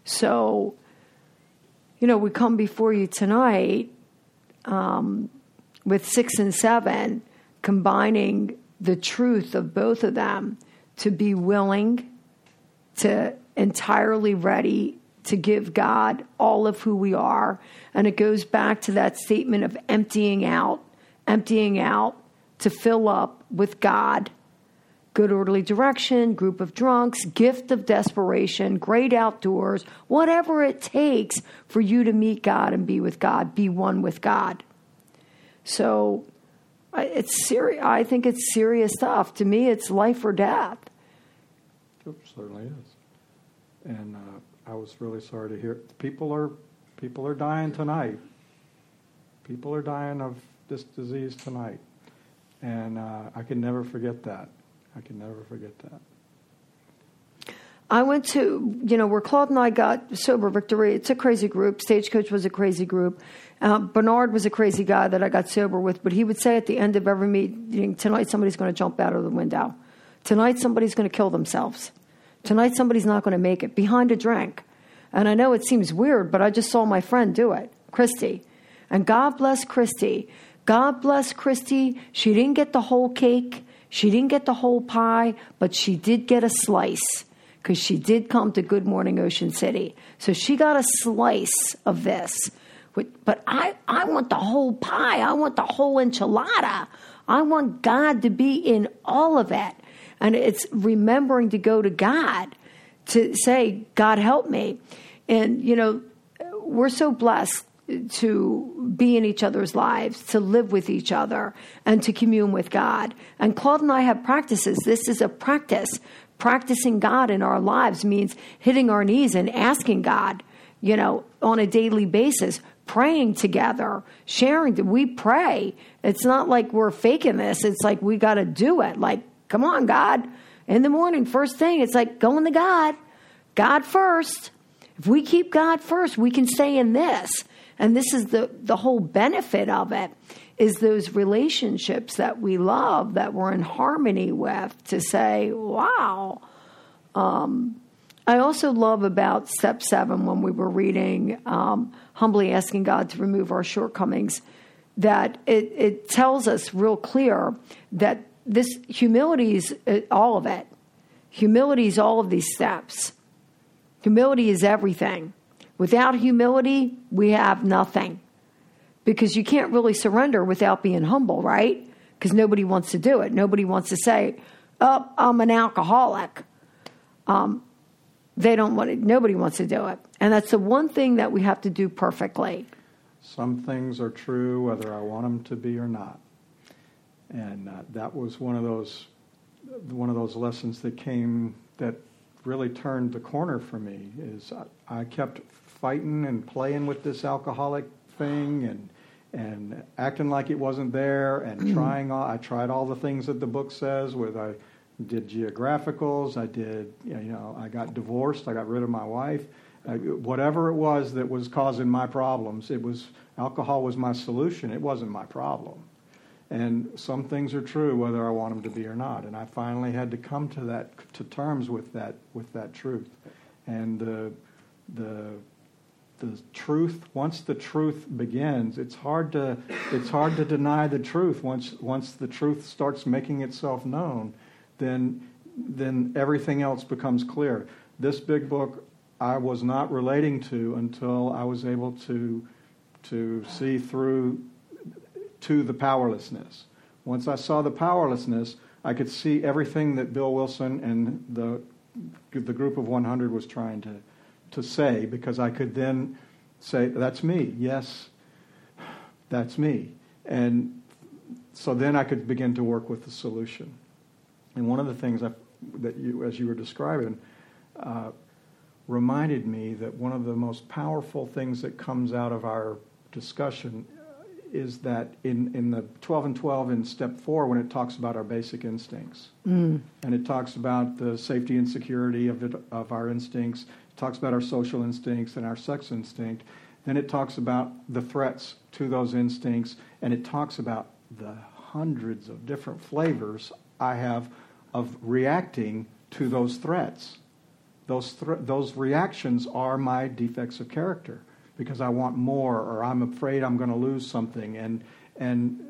So, you know, we come before you tonight um, with six and seven, combining the truth of both of them to be willing, to entirely ready to give God all of who we are. And it goes back to that statement of emptying out, emptying out to fill up with God. Good orderly direction, group of drunks, gift of desperation, great outdoors, whatever it takes for you to meet God and be with God, be one with God. So it's serious. I think it's serious stuff. To me, it's life or death. It certainly is. And uh, I was really sorry to hear. People are people are dying tonight. People are dying of this disease tonight, and uh, I can never forget that. I can never forget that. I went to, you know, where Claude and I got sober victory. It's a crazy group. Stagecoach was a crazy group. Uh, Bernard was a crazy guy that I got sober with, but he would say at the end of every meeting, tonight somebody's going to jump out of the window. Tonight somebody's going to kill themselves. Tonight somebody's not going to make it behind a drink. And I know it seems weird, but I just saw my friend do it, Christy. And God bless Christy. God bless Christy. She didn't get the whole cake. She didn't get the whole pie, but she did get a slice because she did come to Good Morning Ocean City. So she got a slice of this, But, I, I want the whole pie. I want the whole enchilada. I want God to be in all of it. And it's remembering to go to God to say, God, help me. And, you know, we're so blessed to be in each other's lives, to live with each other, and to commune with God. And Claude and I have practices. This is a practice. Practicing God in our lives means hitting our knees and asking God, you know, on a daily basis, praying together, sharing. We pray. It's not like we're faking this. It's like we got to do it. Like, come on, God. In the morning, first thing, it's like going to God. God first. If we keep God first, we can stay in this. And this is the, the whole benefit of it is those relationships that we love, that we're in harmony with, to say, wow. Um, I also love about step seven when we were reading, um, humbly asking God to remove our shortcomings, that it, it tells us real clear that this humility is uh, all of it. Humility is all of these steps. Humility is everything. Without humility, we have nothing. Because you can't really surrender without being humble, right? Because nobody wants to do it. Nobody wants to say, Oh, I'm an alcoholic. Um, they don't want it. Nobody wants to do it. And that's the one thing that we have to do perfectly. Some things are true whether I want them to be or not. And uh, that was one of those one of those lessons that came that really turned the corner for me is I, I kept fighting and playing with this alcoholic thing and and acting like it wasn't there and trying all, I tried all the things that the book says with I did geographicals I did you know I got divorced I got rid of my wife. Uh, whatever it was that was causing my problems it was alcohol was my solution. It wasn't my problem. And some things are true whether I want them to be or not. And I finally had to come to that to terms with that with that truth. And the the the truth once the truth begins it's hard to it's hard to deny the truth. Once once the truth starts making itself known then then everything else becomes clear. This big book I was not relating to until I was able to to see through to the powerlessness. Once I saw the powerlessness I could see everything that Bill Wilson and the the group of 100 was trying to to say because I could then say, That's me. Yes, that's me. And so then I could begin to work with the solution. And one of the things I, that you, as you were describing, uh, reminded me that one of the most powerful things that comes out of our discussion is that in, in the 12 and 12 in step four, when it talks about our basic instincts, and it talks about the safety and security of, it, of our instincts, talks about our social instincts and our sex instinct, then it talks about the threats to those instincts, and it talks about the hundreds of different flavors I have of reacting to those threats. Those, those reactions are my defects of character because I want more or I'm afraid I'm going to lose something. And, and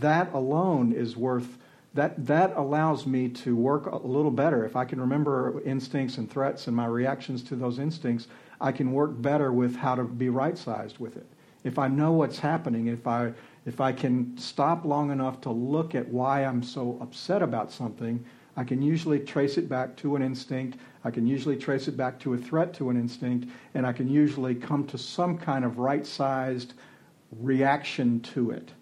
that alone is worth, that, that allows me to work a little better. If I can remember instincts and threats and my reactions to those instincts, I can work better with how to be right sized with it. If I know what's happening, if I, if I can stop long enough to look at why I'm so upset about something, I can usually trace it back to an instinct. I can usually trace it back to a threat to an instinct, and I can usually come to some kind of right sized reaction to it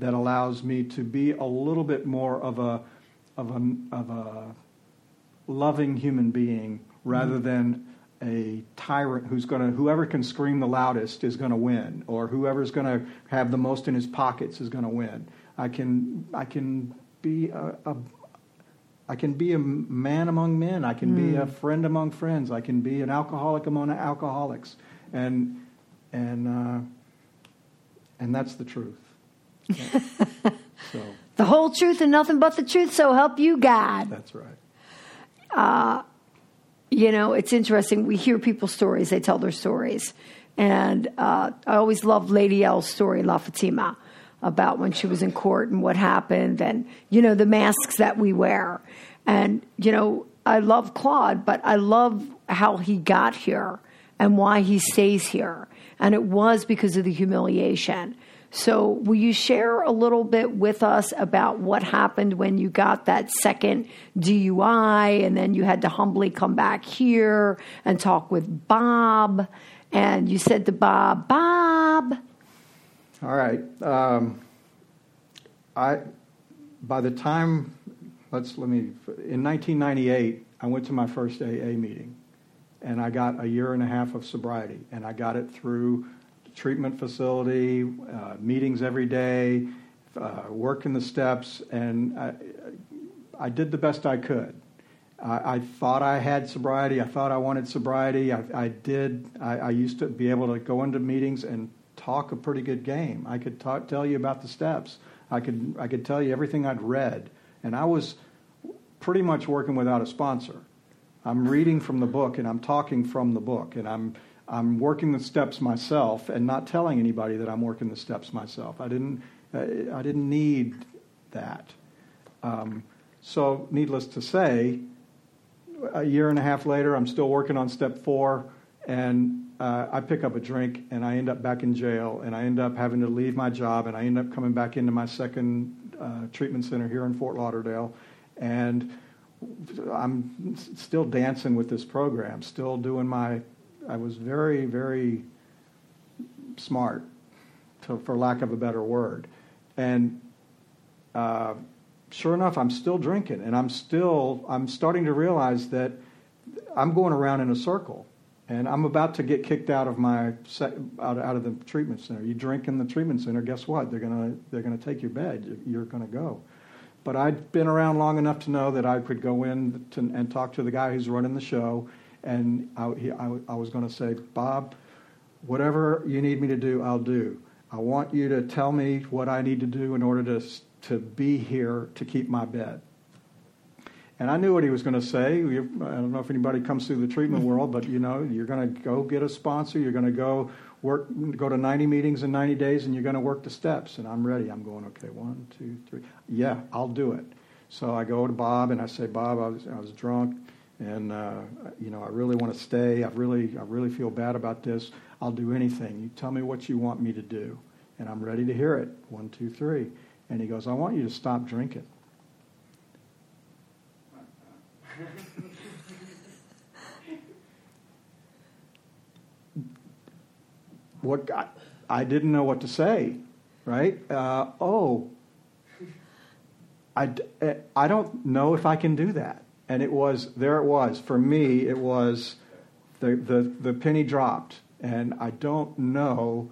that allows me to be a little bit more of a, of a, of a loving human being rather than a tyrant who's going to whoever can scream the loudest is going to win or whoever's going to have the most in his pockets is going to win i can i can be a, a I can be a man among men. I can be a friend among friends. I can be an alcoholic among alcoholics, and and uh, and that's the truth. So The whole truth and nothing but the truth, so help you God. that's right. You know, it's interesting. We hear people's stories, they tell their stories. And uh, I always love Lady L's story, La Fatima, about when she was in court and what happened and, you know, the masks that we wear. And, you know, I love Claude, but I love how he got here and why he stays here. and it was because of the humiliation. So, will you share a little bit with us about what happened when you got that second DUI and then you had to humbly come back here and talk with Bob? And you said to Bob, Bob, All right. Um, I by the time let's let me in 1998 I went to my first AA meeting, and I got a year and a half of sobriety, and I got it through treatment facility, uh, meetings every day, uh, work in the steps, and I, I did the best I could. I, I thought I had sobriety. I thought I wanted sobriety. I, I did. I, used to be able to go into meetings and talk a pretty good game. I could talk, tell you about the steps. I could I could tell you everything I'd read, and I was pretty much working without a sponsor. I'm reading from the book and I'm talking from the book and I'm I'm working the steps myself and not telling anybody that I'm working the steps myself. I didn't uh, I didn't need that. Um, so, needless to say, a year and a half later, I'm still working on step four, and uh, I pick up a drink, and I end up back in jail, and I end up having to leave my job, and I end up coming back into my second uh, treatment center here in Fort Lauderdale, and I'm still dancing with this program, still doing my. I was very, very smart, to, for lack of a better word, and. Uh, sure enough, I'm still drinking, and I'm still I'm starting to realize that I'm going around in a circle, and I'm about to get kicked out of my out, out of the treatment center. You drink in the treatment center, guess what? They're gonna they're gonna take your bed. You're gonna go. But I'd been around long enough to know that I could go in to, and talk to the guy who's running the show, and I, he, I, I was going to say, Bob, whatever you need me to do, I'll do. I want you to tell me what I need to do in order to to be here to keep my bed. And I knew what he was going to say. I don't know if anybody comes through the treatment world, but you know, you're going to go get a sponsor. You're going to go work, go to 90 meetings in 90 days, and you're going to work the steps. And I'm ready. I'm going, okay, one, two, three. Yeah, I'll do it. So I go to Bob and I say, Bob, I was, I was drunk, and uh, you know, I really want to stay. I really, I really feel bad about this. I'll do anything. You tell me what you want me to do, and I'm ready to hear it. One, two, three. And he goes, I want you to stop drinking. what got, I didn't know what to say, right? Uh, oh, I, I don't know if I can do that. And it was, there it was. For me, it was, the, the, the penny dropped. And I don't know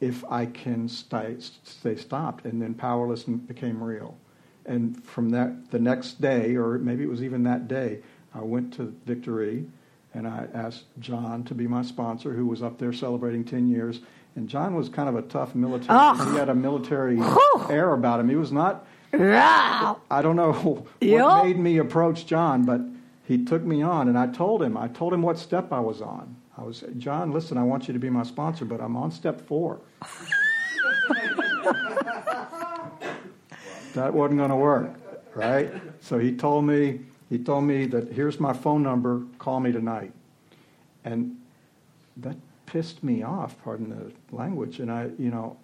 if I can stay, stay stopped. And then powerlessness became real. And from that, the next day, or maybe it was even that day, I went to Victory and I asked John to be my sponsor, who was up there celebrating 10 years. And John was kind of a tough military. Oh. He had a military Whew. air about him. He was not. I don't know what Yep. made me approach John, but he took me on, and I told him. I told him what step I was on. I was, John, listen, I want you to be my sponsor, but I'm on step four. that wasn't going to work, right? So he told me, he told me that here's my phone number, call me tonight. And that pissed me off, pardon the language. And I, you know,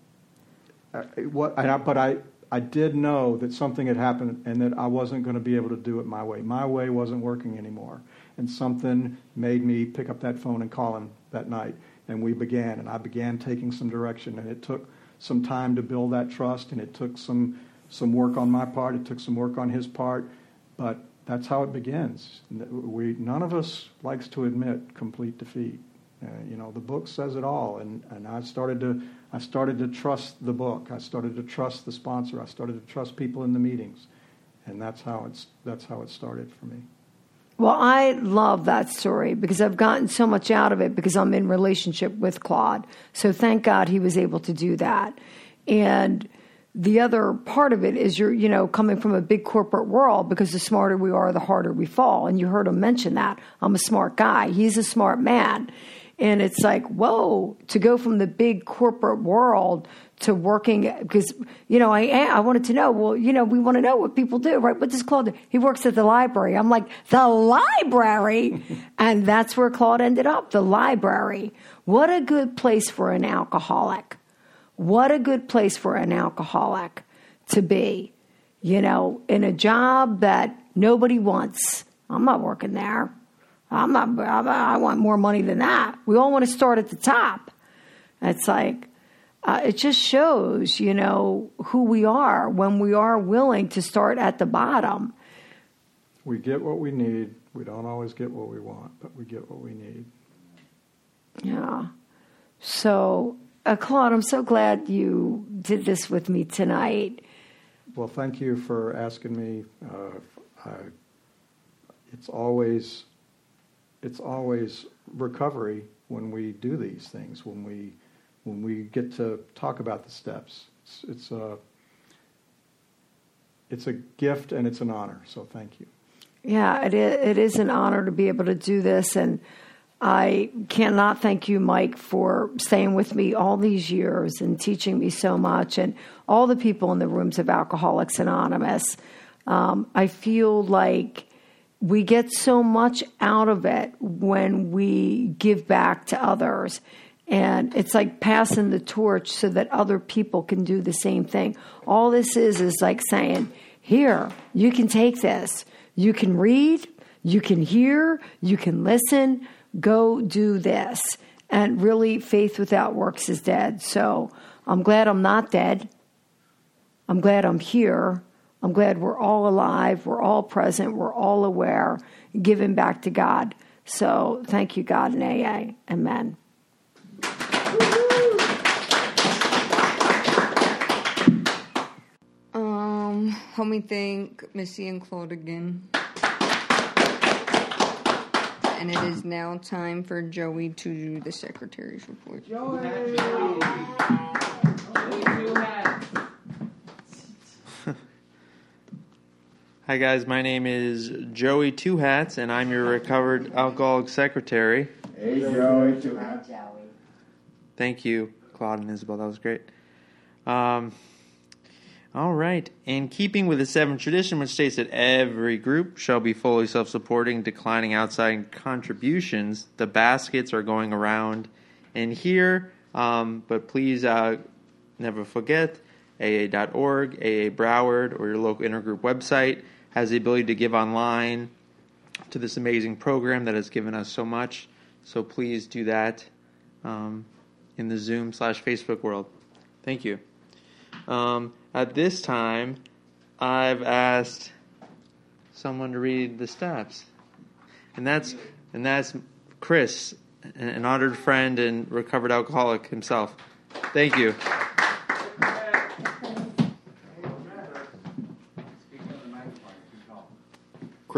I, what, and I, but I, I did know that something had happened and that I wasn't going to be able to do it my way. My way wasn't working anymore. And something made me pick up that phone and call him that night. And we began, and I began taking some direction. And it took some time to build that trust, and it took some, some work on my part, it took some work on his part. But that's how it begins. We, none of us likes to admit complete defeat. Uh, you know, the book says it all, and, and I started to I started to trust the book. I started to trust the sponsor. I started to trust people in the meetings, and that's how it's that's how it started for me. Well, I love that story because I've gotten so much out of it because I'm in relationship with Claude. So thank God he was able to do that. And the other part of it is you're, you know, coming from a big corporate world because the smarter we are, the harder we fall. And you heard him mention that. I'm a smart guy. He's a smart man. And it's like, whoa, to go from the big corporate world to working because you know I I wanted to know well you know we want to know what people do right? What does Claude do? He works at the library. I'm like the library? And that's where Claude ended up the library. What a good place for an alcoholic. What a good place for an alcoholic to be you know in a job that nobody wants. I'm not working there I'm not I want more money than that we all want to start at the top it's like uh, it just shows, you know, who we are when we are willing to start at the bottom. We get what we need. We don't always get what we want, but we get what we need. Yeah. So, uh, Claude, I'm so glad you did this with me tonight. Well, thank you for asking me. Uh, I, it's always it's always recovery when we do these things. When we when we get to talk about the steps, it's, it's a it's a gift and it's an honor. So thank you. Yeah, it is, it is an honor to be able to do this. And I cannot thank you, Mike, for staying with me all these years and teaching me so much, and all the people in the rooms of Alcoholics Anonymous. Um, I feel like we get so much out of it when we give back to others. And it's like passing the torch so that other people can do the same thing. All this is is like saying, here, you can take this. You can read, you can hear, you can listen, go do this. And really, faith without works is dead. So I'm glad I'm not dead. I'm glad I'm here. I'm glad we're all alive, we're all present, we're all aware, giving back to God. So thank you, God and AA. Amen. Um, help me thank Missy and Claude again. And it is now time for Joey to do the secretary's report. Hi guys, my name is Joey Two Hats, and I'm your recovered alcoholic secretary. Hey Joey Twohat. Thank you, Claude and Isabel. That was great. Um, all right. In keeping with the seventh tradition, which states that every group shall be fully self supporting, declining outside contributions, the baskets are going around in here. Um, but please uh, never forget AA.org, AA Broward, or your local intergroup website has the ability to give online to this amazing program that has given us so much. So please do that. Um, in the Zoom slash Facebook world. Thank you. Um, at this time, I've asked someone to read the steps, and that's and that's Chris, an an honored friend and recovered alcoholic himself. Thank you.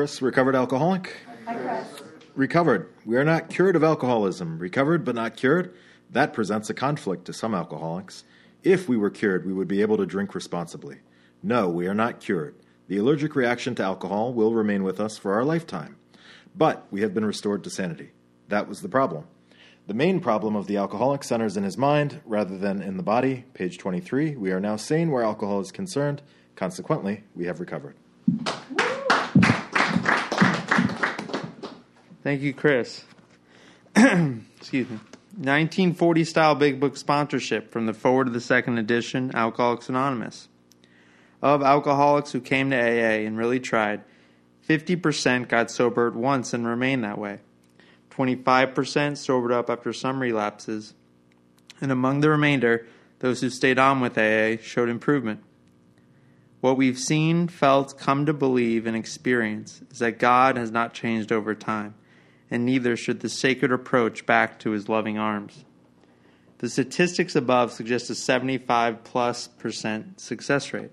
Chris, recovered alcoholic? Recovered. We are not cured of alcoholism. Recovered but not cured? That presents a conflict to some alcoholics. If we were cured, we would be able to drink responsibly. No, we are not cured. The allergic reaction to alcohol will remain with us for our lifetime. But we have been restored to sanity. That was the problem. The main problem of the alcoholic centers in his mind rather than in the body. Page 23. We are now sane where alcohol is concerned. Consequently, we have recovered. Thank you, Chris. Excuse me. 1940 style big book sponsorship from the foreword of the second edition, Alcoholics Anonymous. Of alcoholics who came to AA and really tried, 50% got sober at once and remained that way. 25% sobered up after some relapses. And among the remainder, those who stayed on with AA showed improvement. What we've seen, felt, come to believe, and experience is that God has not changed over time and neither should the sacred approach back to his loving arms. The statistics above suggest a 75 plus percent success rate.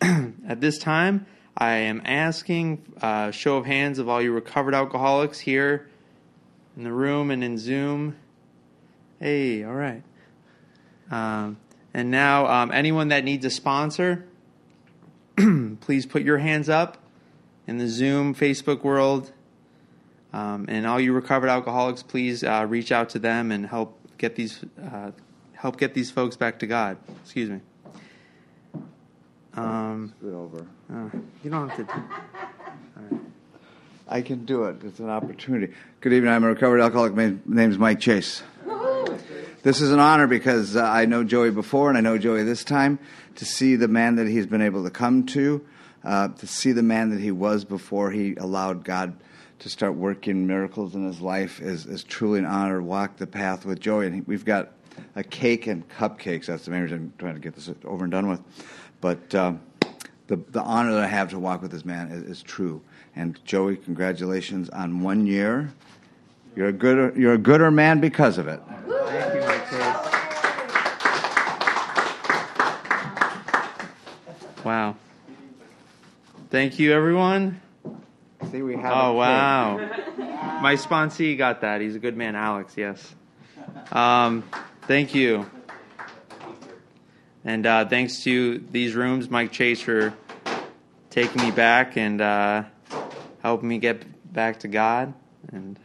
At this time, I am asking a show of hands of all you recovered alcoholics here in the room and in Zoom. Hey, all right. Um, and now, um, anyone that needs a sponsor, please put your hands up in the Zoom, Facebook world Um, and all you recovered alcoholics, please uh, reach out to them and help get these uh, help get these folks back to God. Excuse me. Um, over. uh, you don't have to. I can do it. It's an opportunity. Good evening. I'm a recovered alcoholic. My name's Mike Chase. This is an honor because uh, I know Joey before and I know Joey this time. To see the man that he's been able to come to, uh, to see the man that he was before he allowed God to start working miracles in his life is, is truly an honor. Walk the path with Joey. And he, we've got a cake and cupcakes. That's the main reason I'm trying to get this over and done with. But um, the, the honor that I have to walk with this man is, is true. And Joey, congratulations on one year. You're a gooder, you're a gooder man because of it. Thank you, Mike Chase. Wow. Thank you, everyone. See, we have. Oh wow! My sponsee got that. He's a good man, Alex. Yes. Um, thank you. And uh, thanks to these rooms, Mike Chase for taking me back and uh, helping me get back to God. And.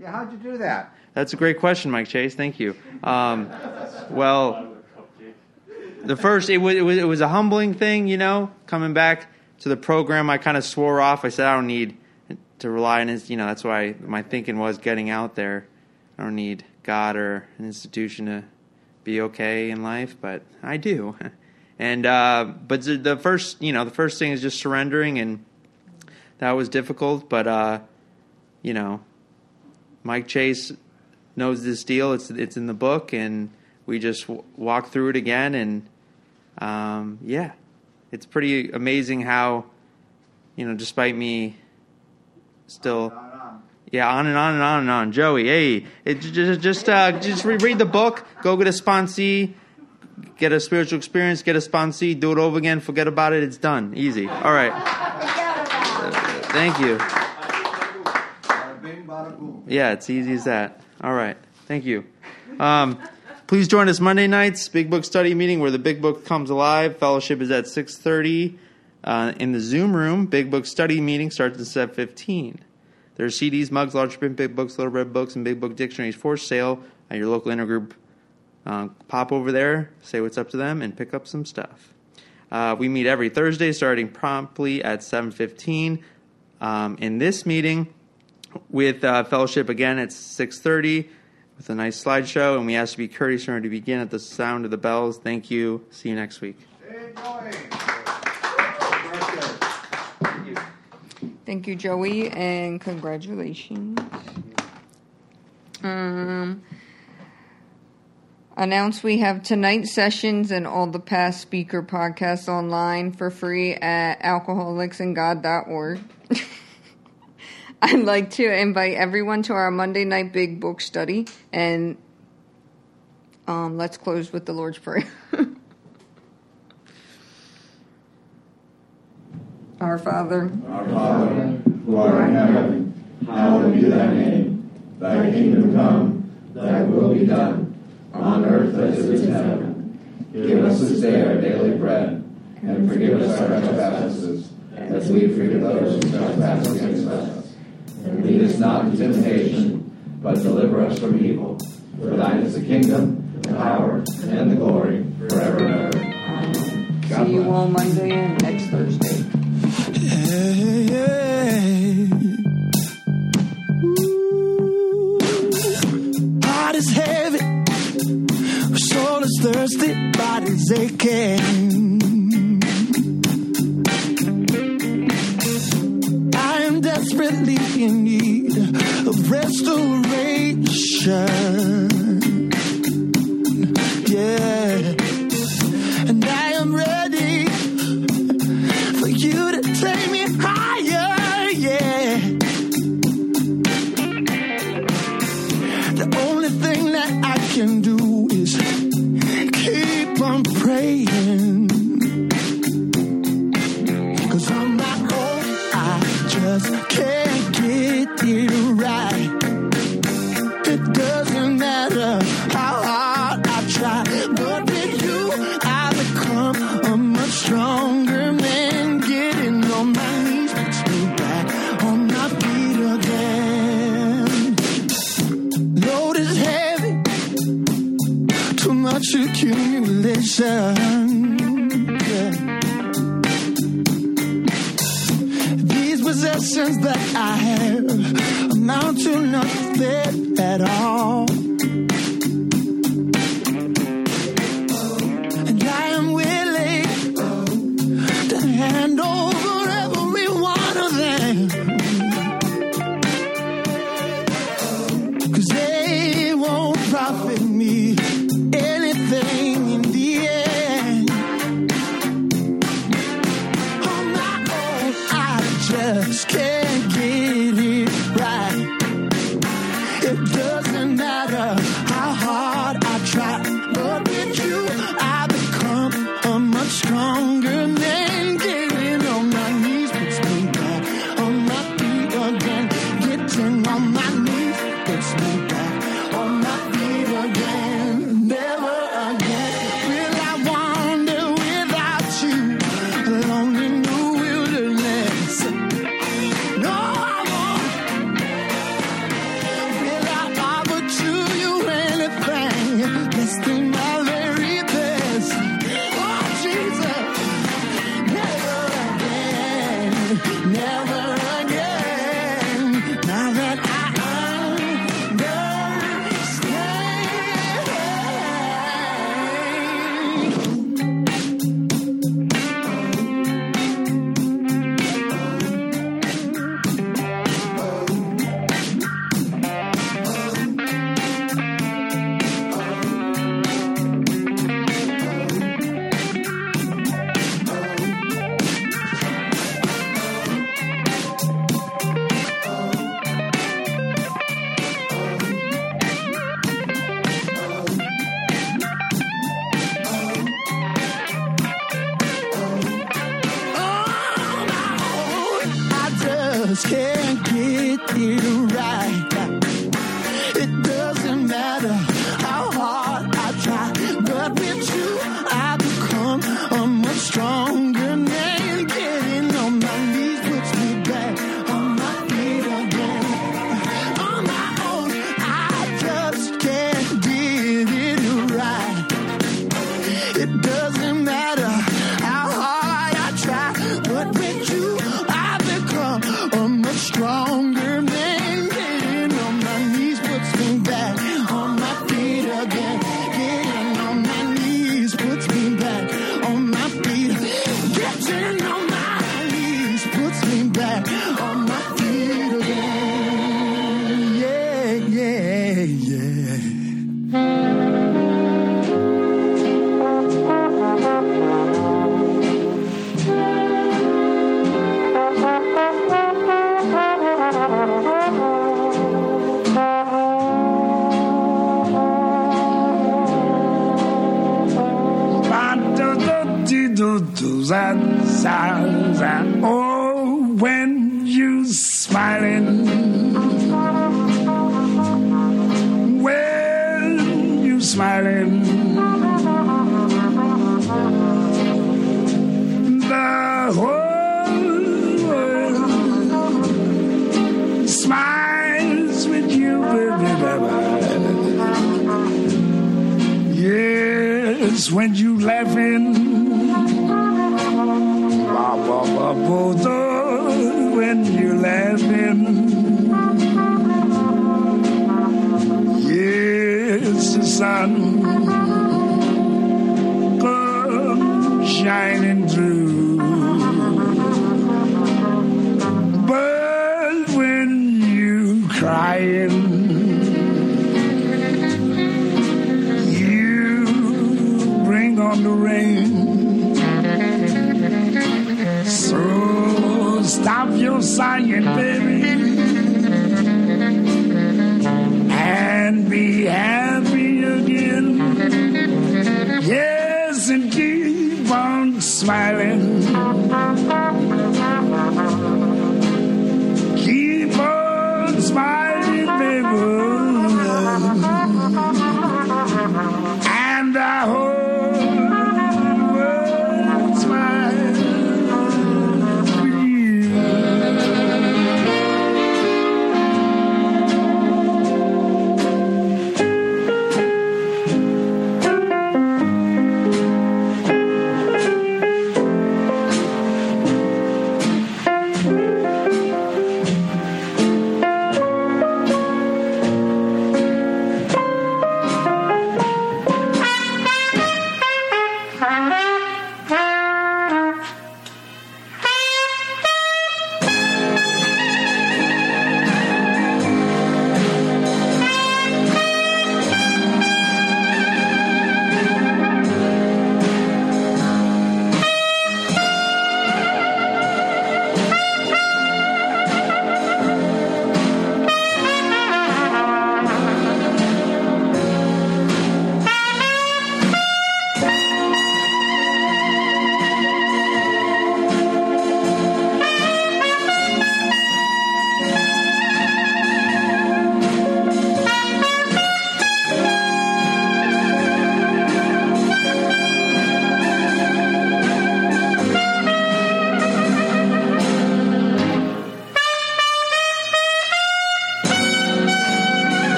Yeah, how'd you do that? that's a great question, Mike Chase. Thank you. Um, well, the first it was, it was it was a humbling thing, you know, coming back to the program. I kind of swore off. I said I don't need to rely on his. You know, that's why my thinking was getting out there. I don't need God or an institution to be okay in life, but I do. And uh, but the- first, you know, the first thing is just surrendering, and that was difficult. But uh, you know, Mike Chase knows this deal. It's it's in the book, and we just w- walk through it again. And um, yeah, it's pretty amazing how you know, despite me still. Yeah, on and on and on and on. Joey, hey, it, just just uh, just re- read the book. Go get a sponsee, get a spiritual experience, get a sponsee, do it over again, forget about it. It's done. Easy. All right. Thank you. Yeah, it's easy as that. All right. Thank you. Um, please join us Monday nights, Big Book Study Meeting, where the Big Book comes alive. Fellowship is at 6.30 uh, in the Zoom room. Big Book Study Meeting starts at 7.15. There are CDs, mugs, large print big books, little red books, and big book dictionaries for sale at your local intergroup. Uh, pop over there, say what's up to them, and pick up some stuff. Uh, we meet every Thursday, starting promptly at 7:15. Um, in this meeting, with uh, fellowship again at 6:30, with a nice slideshow, and we ask you to be courteous and to begin at the sound of the bells. Thank you. See you next week. Thank you, Joey, and congratulations. Um, announce we have tonight's sessions and all the past speaker podcasts online for free at alcoholicsandgod.org. I'd like to invite everyone to our Monday night big book study, and um, let's close with the Lord's Prayer. Our Father. Our Father, who art in heaven, hallowed be thy name. Thy kingdom come, thy will be done, on earth as it is in heaven. Give us this day our daily bread, and forgive us our trespasses, as we forgive those who trespass against us. And lead us not into temptation, but deliver us from evil. For thine is the kingdom, the power, and the glory, forever and ever. Amen. God See you all Monday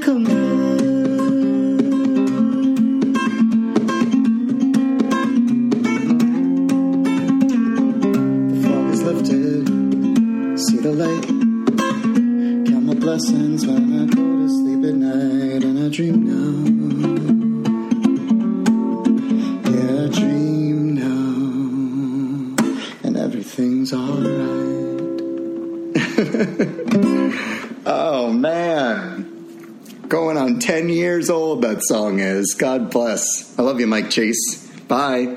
come God bless. I love you, Mike Chase. Bye.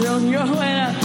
On you're a winner.